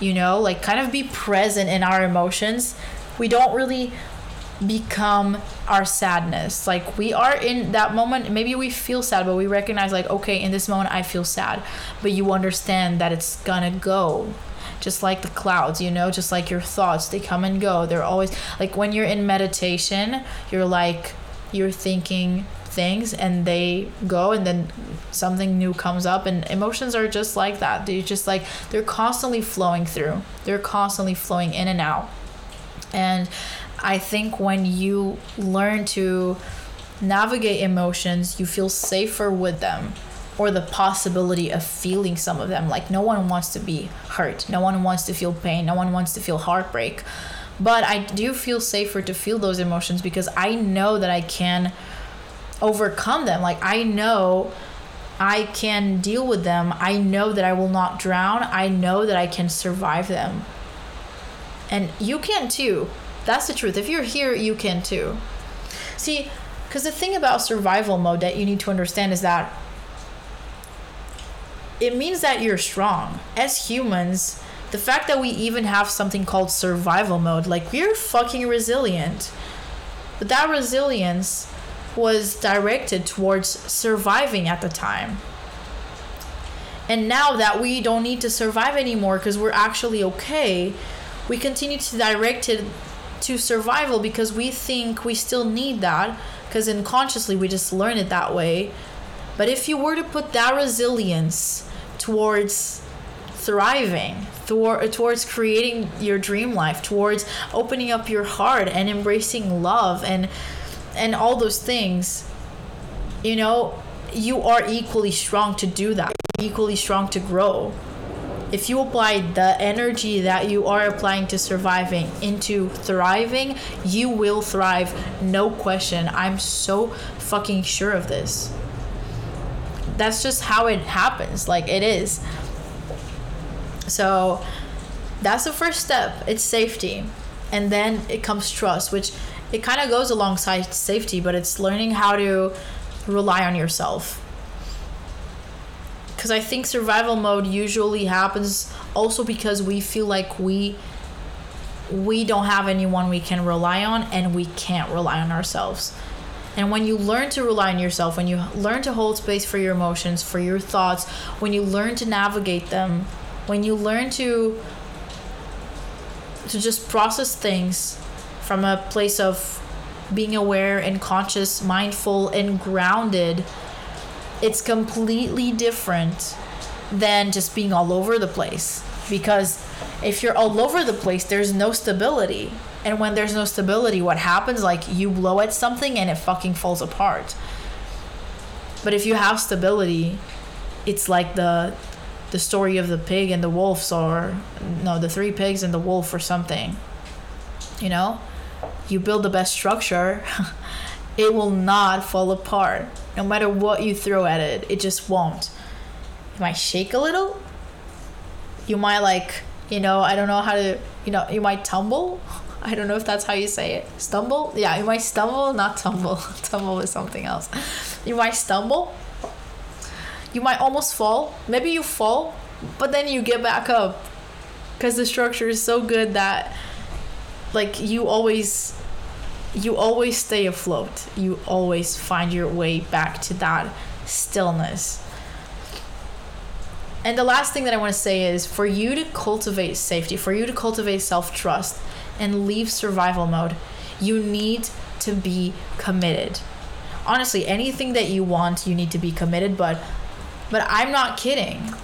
You know, like kind of be present in our emotions. We don't really become our sadness. Like we are in that moment, maybe we feel sad, but we recognize, like, okay, in this moment, I feel sad. But you understand that it's gonna go. Just like the clouds, you know, just like your thoughts, they come and go. They're always like when you're in meditation, you're like, you're thinking things and they go and then something new comes up and emotions are just like that. They just like they're constantly flowing through. They're constantly flowing in and out. And i think when you learn to navigate emotions you feel safer with them or the possibility of feeling some of them. Like no one wants to be hurt. No one wants to feel pain. No one wants to feel heartbreak. But i do feel safer to feel those emotions because i know that i can overcome them. Like I know I can deal with them. I know that I will not drown. I know that I can survive them. And you can too. That's the truth. If you're here, you can too. See, because the thing about survival mode that you need to understand is that it means that you're strong. As humans, the fact that we even have something called survival mode, like we're fucking resilient. But that resilience was directed towards surviving at the time. And now that we don't need to survive anymore because we're actually okay, we continue to direct it to survival because we think we still need that because unconsciously we just learn it that way. But if you were to put that resilience towards thriving, towards creating your dream life, towards opening up your heart and embracing love and and all those things, you know, you are equally strong to do that, equally strong to grow. If you apply the energy that you are applying to surviving into thriving, you will thrive, no question. I'm so fucking sure of this. That's just how it happens. Like it is. So that's the first step. It's safety. And then it comes trust, which it kind of goes alongside safety, but it's learning how to rely on yourself. Because I think survival mode usually happens also because we feel like we we don't have anyone we can rely on and we can't rely on ourselves. And when you learn to rely on yourself, when you learn to hold space for your emotions, for your thoughts, when you learn to navigate them, when you learn to to just process things from a place of being aware and conscious, mindful and grounded, it's completely different than just being all over the place. Because if you're all over the place, there's no stability. And when there's no stability, what happens? Like you blow at something and it fucking falls apart. But if you have stability, it's like the the story of the pig and the wolves or no, the three pigs and the wolf or something. You know? You build the best structure, [laughs] it will not fall apart. No matter what you throw at it, it just won't. It might shake a little. You might like, you know, I don't know how to, you know, you might tumble. [laughs] I don't know if that's how you say it. Stumble? Yeah, you might stumble, not tumble. [laughs] tumble is something else. You might stumble. You might almost fall. Maybe you fall, but then you get back up because the structure is so good that like you always you always stay afloat. You always find your way back to that stillness. And the last thing that I want to say is for you to cultivate safety, for you to cultivate self trust and leave survival mode, you need to be committed. Honestly, anything that you want, you need to be committed, but but I'm not kidding.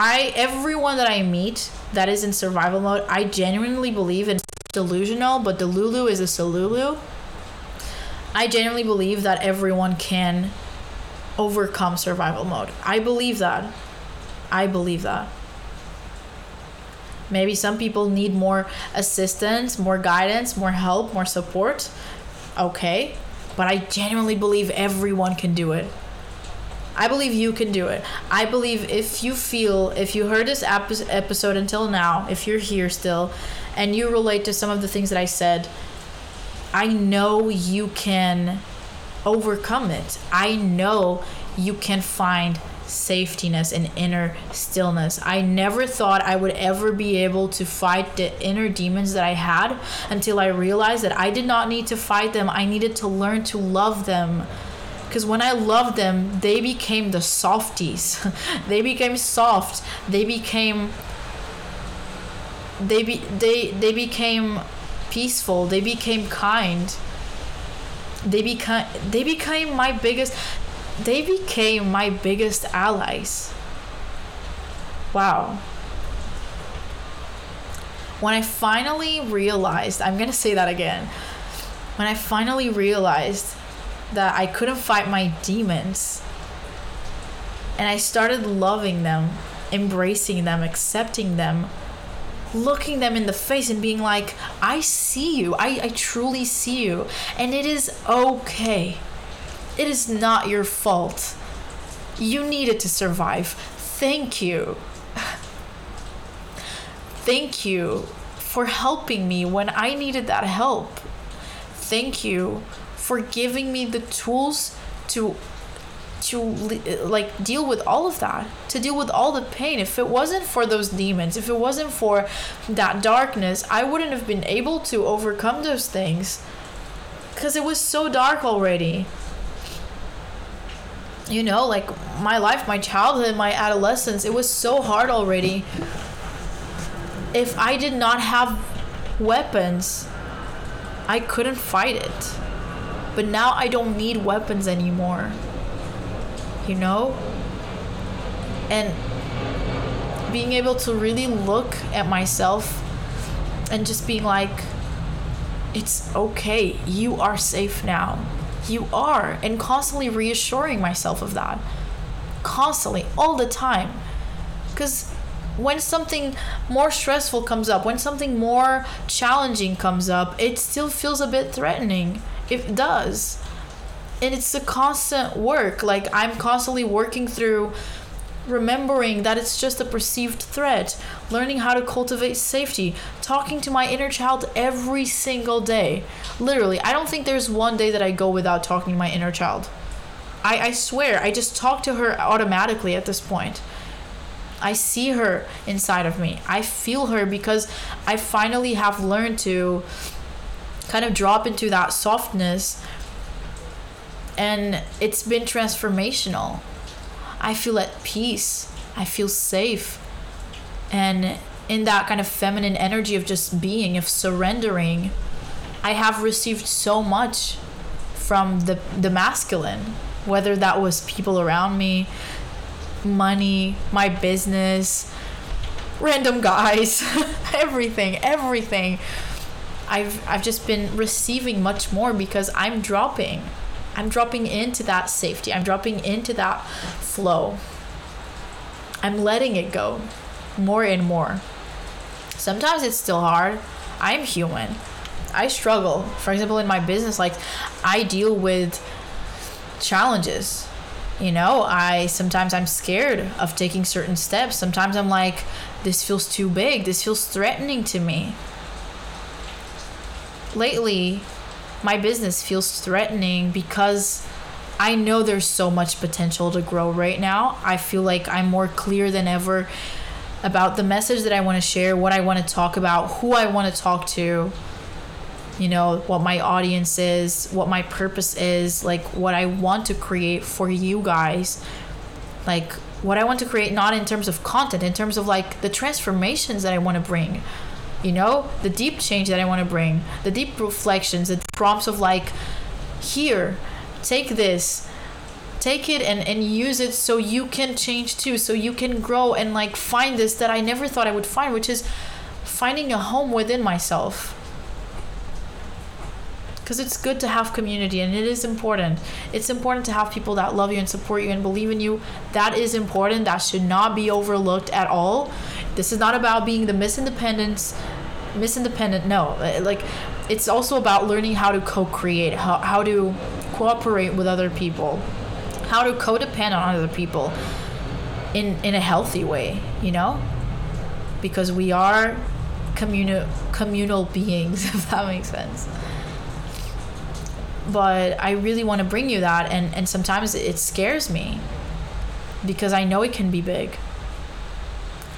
I everyone that I meet that is in survival mode, I genuinely believe in delusional, but Delulu is a Solulu. I genuinely believe that everyone can overcome survival mode. I believe that. I believe that. Maybe some people need more assistance, more guidance, more help, more support. Okay. But I genuinely believe everyone can do it. I believe you can do it. I believe if you feel, if you heard this episode until now, if you're here still, and you relate to some of the things that I said, I know you can overcome it. I know you can find safetyness and inner stillness. I never thought I would ever be able to fight the inner demons that I had until I realized that I did not need to fight them. I needed to learn to love them because when I loved them, they became the softies. [laughs] they became soft. They became they be they they became peaceful. They became kind. They became they became my biggest they became my biggest allies. Wow. When I finally realized, I'm going to say that again. When I finally realized that I couldn't fight my demons. And I started loving them, embracing them, accepting them, looking them in the face and being like, I see you. I, I truly see you. And it is okay. It is not your fault. You needed to survive. Thank you. [sighs] Thank you for helping me when I needed that help. Thank you for giving me the tools to to like deal with all of that to deal with all the pain. If it wasn't for those demons if it wasn't for that darkness i wouldn't have been able to overcome those things because it was so dark already. You know like my life my childhood my adolescence it was so hard already. If i did not have weapons i couldn't fight it but now I don't need weapons anymore. You know? And being able to really look at myself and just being like, it's okay. You are safe now. You are. And constantly reassuring myself of that. Constantly, all the time. Because when something more stressful comes up, when something more challenging comes up, it still feels a bit threatening it does. And it's a constant work. Like i'm constantly working through remembering that it's just a perceived threat learning how to cultivate safety talking to my inner child every single day. Literally i don't think there's one day that i go without talking to my inner child. I, I swear i just talk to her automatically at this point. I see her inside of me. I feel her because I finally have learned to kind of drop into that softness and it's been transformational. I feel at peace. I feel safe. And in that kind of feminine energy of just being, of surrendering, I have received so much from the the masculine, whether that was people around me, money, my business, random guys, [laughs] everything, everything. I've I've just been receiving much more because I'm dropping. I'm dropping into that safety. I'm dropping into that flow. I'm letting it go more and more. Sometimes it's still hard. I'm human. I struggle. For example, in my business, like I deal with challenges. You know, I sometimes I'm scared of taking certain steps. Sometimes I'm like, this feels too big. This feels threatening to me. Lately, my business feels threatening because I know there's so much potential to grow right now. I feel like I'm more clear than ever about the message that I want to share, what I want to talk about, who I want to talk to, you know, what my audience is, what my purpose is, like what I want to create for you guys. Like what I want to create, not in terms of content, in terms of like the transformations that I want to bring, you know, the deep change that I want to bring, the deep reflections, the prompts of like, here, take this, take it and, and use it so you can change too, so you can grow and like find this that I never thought I would find, which is finding a home within myself because it's good to have community and it is important. It's important to have people that love you and support you and believe in you. That is important. That should not be overlooked at all. This is not about being the Miss Independence, Miss Independent. No, uh, like it's also about learning how to co-create, how, how to cooperate with other people, how to codepend on other people in in a healthy way, you know? Because we are communal communal beings, [laughs] if that makes sense but I really want to bring you that and and sometimes it scares me because I know it can be big.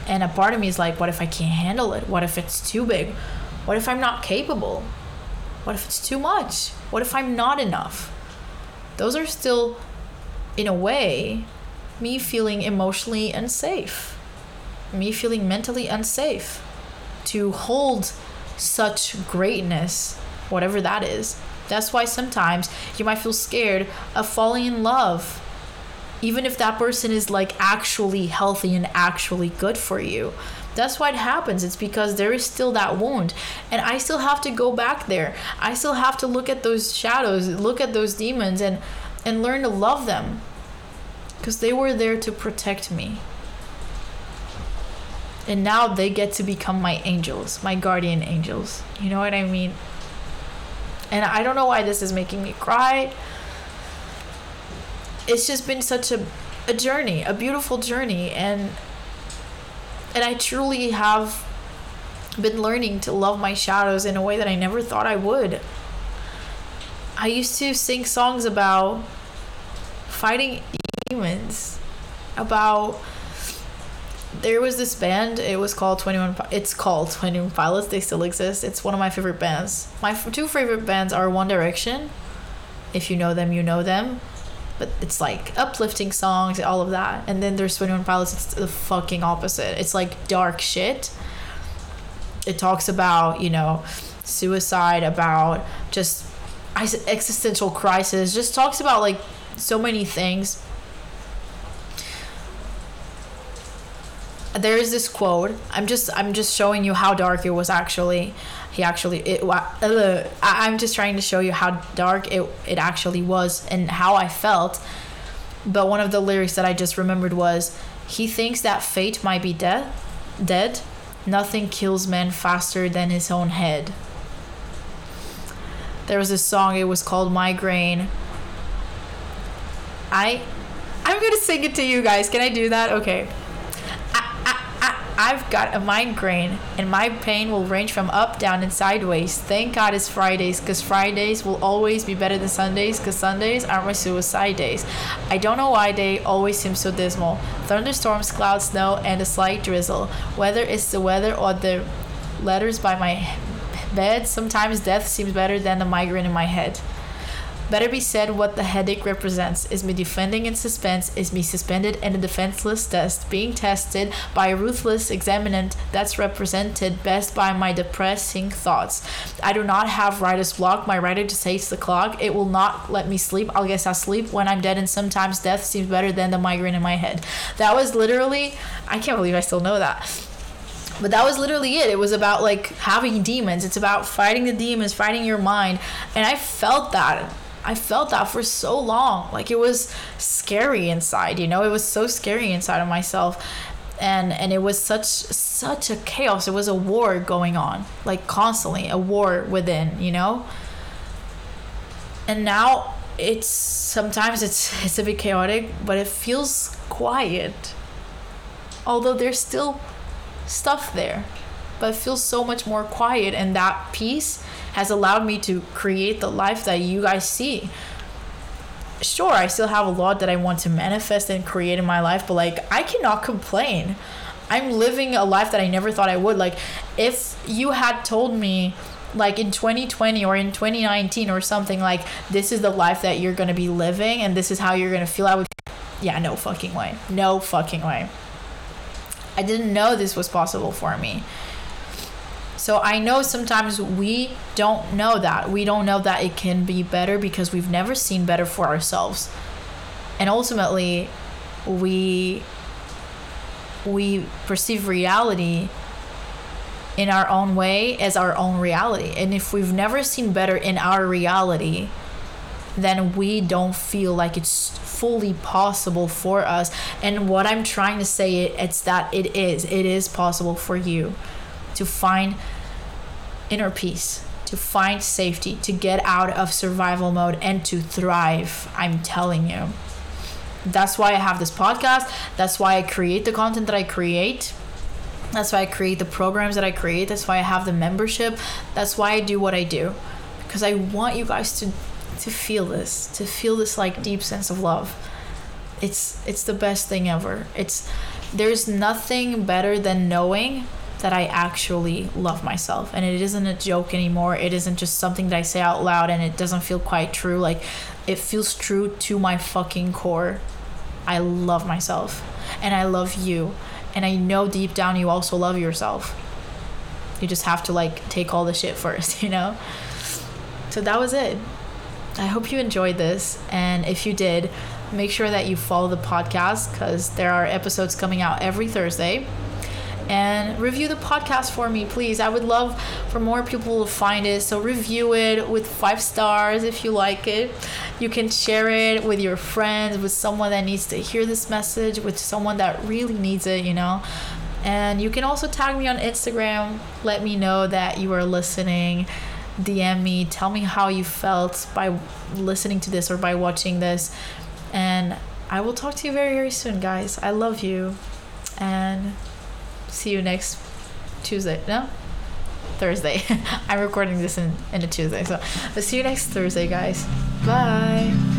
And a part of me is like what if I can't handle it? What if it's too big? What if I'm not capable? What if it's too much? What if I'm not enough? Those are still in a way me feeling emotionally unsafe. Me feeling mentally unsafe to hold such greatness, whatever that is that's why sometimes you might feel scared of falling in love. Even if that person is like actually healthy and actually good for you. That's why it happens. It's because there is still that wound. And I still have to go back there. I still have to look at those shadows, look at those demons and and learn to love them. Cuz they were there to protect me. And now they get to become my angels, my guardian angels. You know what I mean? And I don't know why this is making me cry. It's just been such a a journey, a beautiful journey and and I truly have been learning to love my shadows in a way that I never thought I would. I used to sing songs about fighting demons, about there was this band. It was called Twenty One. It's called Twenty One Pilots. They still exist. It's one of my favorite bands. My two favorite bands are One Direction. If you know them, you know them. But it's like uplifting songs, all of that. And then there's Twenty One Pilots. It's the fucking opposite. It's like dark shit. It talks about you know suicide, about just existential crisis. Just talks about like so many things there is this quote. I'm just i'm just showing you how dark it was actually. He actually it uh, i'm just trying to show you how dark it, it actually was and how i felt. But one of the lyrics that i just remembered was he thinks that fate might be dead dead. Nothing kills men faster than his own head. There was this song it was called migraine. I i'm gonna sing it to you guys. Can i do that? Okay I've got a migraine and my pain will range from up, down, and sideways. Thank God it's Fridays because Fridays will always be better than Sundays because Sundays are my suicide days. I don't know why they always seem so dismal. Thunderstorms, clouds, snow, and a slight drizzle. Whether it's the weather or the letters by my bed, sometimes death seems better than the migraine in my head. Better be said what the headache represents is me defending in suspense, is me suspended in a defenseless test, being tested by a ruthless examinant that's represented best by my depressing thoughts. I do not have writer's block. My writer just hates the clock. It will not let me sleep. I'll guess I'll sleep when I'm dead, and sometimes death seems better than the migraine in my head. That was literally, I can't believe I still know that but that was literally it it was about like having demons it's about fighting the demons fighting your mind and i felt that i felt that for so long. Like it was scary inside you know? It was so scary inside of myself. And and it was such such a chaos. It was a war going on like constantly a war within you know? And now it's sometimes it's [laughs] it's a bit chaotic but it feels quiet. Although there's still stuff there but it feels so much more quiet and that peace has allowed me to create the life that you guys see. Sure i still have a lot that i want to manifest and create in my life but like i cannot complain. I'm living a life that i never thought i would. Like if you had told me like in 2020 or in 2019 or something like this is the life that you're going to be living and this is how you're going to feel i would yeah no fucking way. No fucking way. I didn't know this was possible for me. So I know sometimes we don't know that. We don't know that it can be better because we've never seen better for ourselves. And ultimately, we we perceive reality in our own way as our own reality. And if we've never seen better in our reality, then we don't feel like it's fully possible for us. And what I'm trying to say it it's that it is. It is possible for you to find inner peace, to find safety, to get out of survival mode and to thrive. I'm telling you. That's why I have this podcast. That's why I create the content that I create. That's why I create the programs that I create. That's why I have the membership. That's why I do what I do. Because I want you guys to to feel this, to feel this like deep sense of love. It's it's the best thing ever. It's there's nothing better than knowing that I actually love myself and it isn't a joke anymore. It isn't just something that I say out loud and it doesn't feel quite true. Like it feels true to my fucking core. I love myself and I love you. And I know deep down you also love yourself. You just have to like take all the shit first, [laughs] you know? So that was it. I hope you enjoyed this. And if you did, make sure that you follow the podcast because there are episodes coming out every Thursday. And review the podcast for me, please. I would love for more people to find it. So review it with five stars if you like it. You can share it with your friends, with someone that needs to hear this message, with someone that really needs it, you know. And you can also tag me on Instagram. Let me know that you are listening DM me, tell me how you felt by listening to this or by watching this. And I will talk to you very, very soon, guys. I love you. And see you next Tuesday. No? Thursday. [laughs] I'm recording this in, in a Tuesday. So I'll see you next Thursday, guys. Bye.